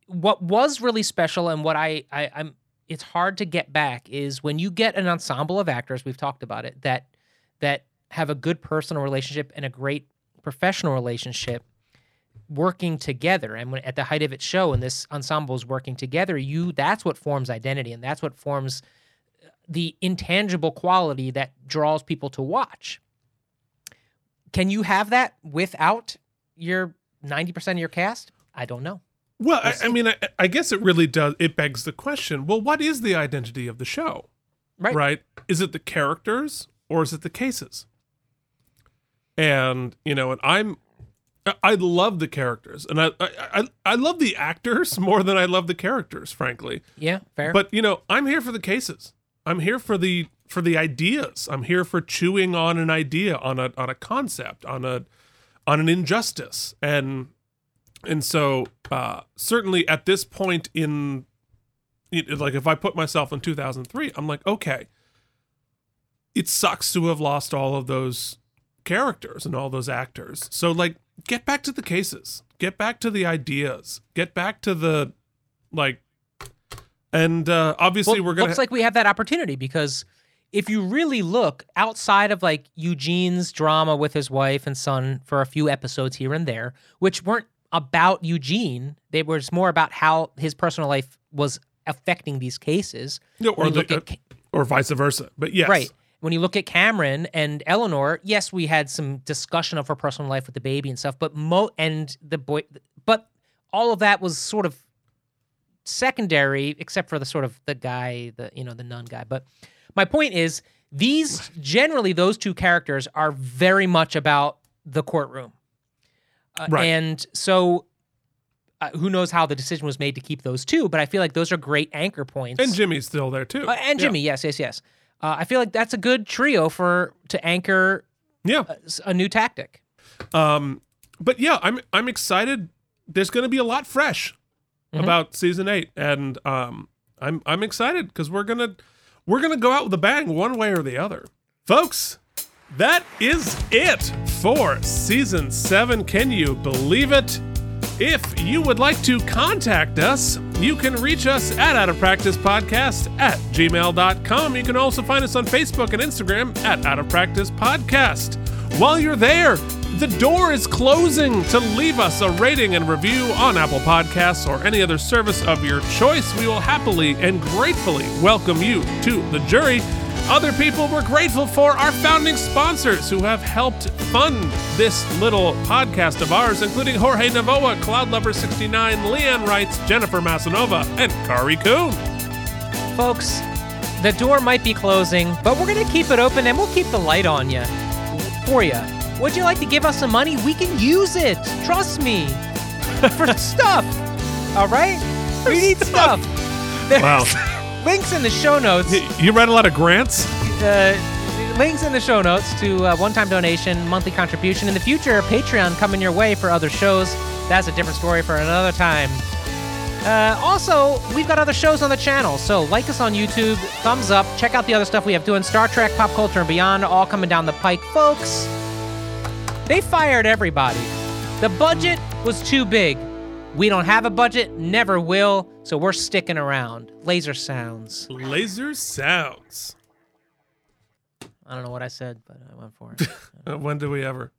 what was really special and what I, I I'm it's hard to get back is when you get an ensemble of actors we've talked about it that that have a good personal relationship and a great professional relationship working together. And when at the height of its show and this ensemble is working together you that's what forms identity and that's what forms uh, the intangible quality that draws people to watch. Can you have that without your 90% of your cast? I don't know Well, I, I mean, I, I guess it really does. It begs the question. Well, what is the identity of the show? Right. Right. Is it the characters or is it the cases? And you know, and I'm, I- love the characters, and I, I, I love the actors more than I love the characters, frankly. yeah fair But you know, I'm here for the cases. I'm here for the for the ideas. I'm here for chewing on an idea, on a on a concept, on a on an injustice, and and so uh, certainly at this point in it, like if I put myself in 2003, I'm like, okay, it sucks to have lost all of those characters and all those actors. So like, get back to the cases, get back to the ideas, get back to the like and uh, obviously, well, we're gonna. looks like we have that opportunity because if you really look outside of like Eugene's drama with his wife and son for a few episodes here and there, which weren't about Eugene, they were just more about how his personal life was affecting these cases. No, or, look the, at uh, Ca- or vice versa. But yes, Right. When you look at Camryn and Eleanor, yes, we had some discussion of her personal life with the baby and stuff, but mo and the boy, but all of that was sort of secondary, except for the sort of the guy, the you know the nun guy. But my point is, these generally those two characters are very much about the courtroom, Uh, Right. and so. Uh, who knows how the decision was made to keep those two? But I feel like those are great anchor points. And Jimmy's still there too. Uh, and Yeah. Jimmy, yes, yes, yes. Uh, I feel like that's a good trio for to anchor Yeah. a, s- a new tactic. Um, but yeah, I'm I'm excited. There's going to be a lot fresh Mhm. about season eight, and um, I'm I'm excited because we're gonna we're gonna go out with a bang one way or the other, folks. That is it for season seven. Can you believe it? If you would like to contact us, you can reach us at Out of Practice Podcast at gmail.com. You can also find us on Facebook and Instagram at Out of Practice Podcast. While you're there, the door is closing to leave us a rating and review on Apple Podcasts or any other service of your choice. We will happily and gratefully welcome you to the jury. Other people we're grateful for our founding sponsors who have helped fund this little podcast of ours, including Jorge Navoa, Cloud Lover 69, Leanne Wrights, Jennifer Masanova, and Kari Kuhn. Folks, the door might be closing, but we're going to keep it open and we'll keep the light on you for you. Would you like to give us some money? We can use it. Trust me. For stuff. All right? We need stuff. There's Wow. links in the show notes. You write a lot of grants? Uh, links in the show notes to uh, one-time donation, monthly contribution. In the future, Patreon coming your way for other shows. That's a different story for another time. Uh, also, we've got other shows on the channel, so like us on YouTube, thumbs up, check out the other stuff we have doing Star Trek, pop culture, and beyond, all coming down the pike, folks. They fired everybody. The budget was too big. We don't have a budget, never will, so we're sticking around. Laser sounds. Laser sounds. I don't know what I said, but I went for it. When do we ever?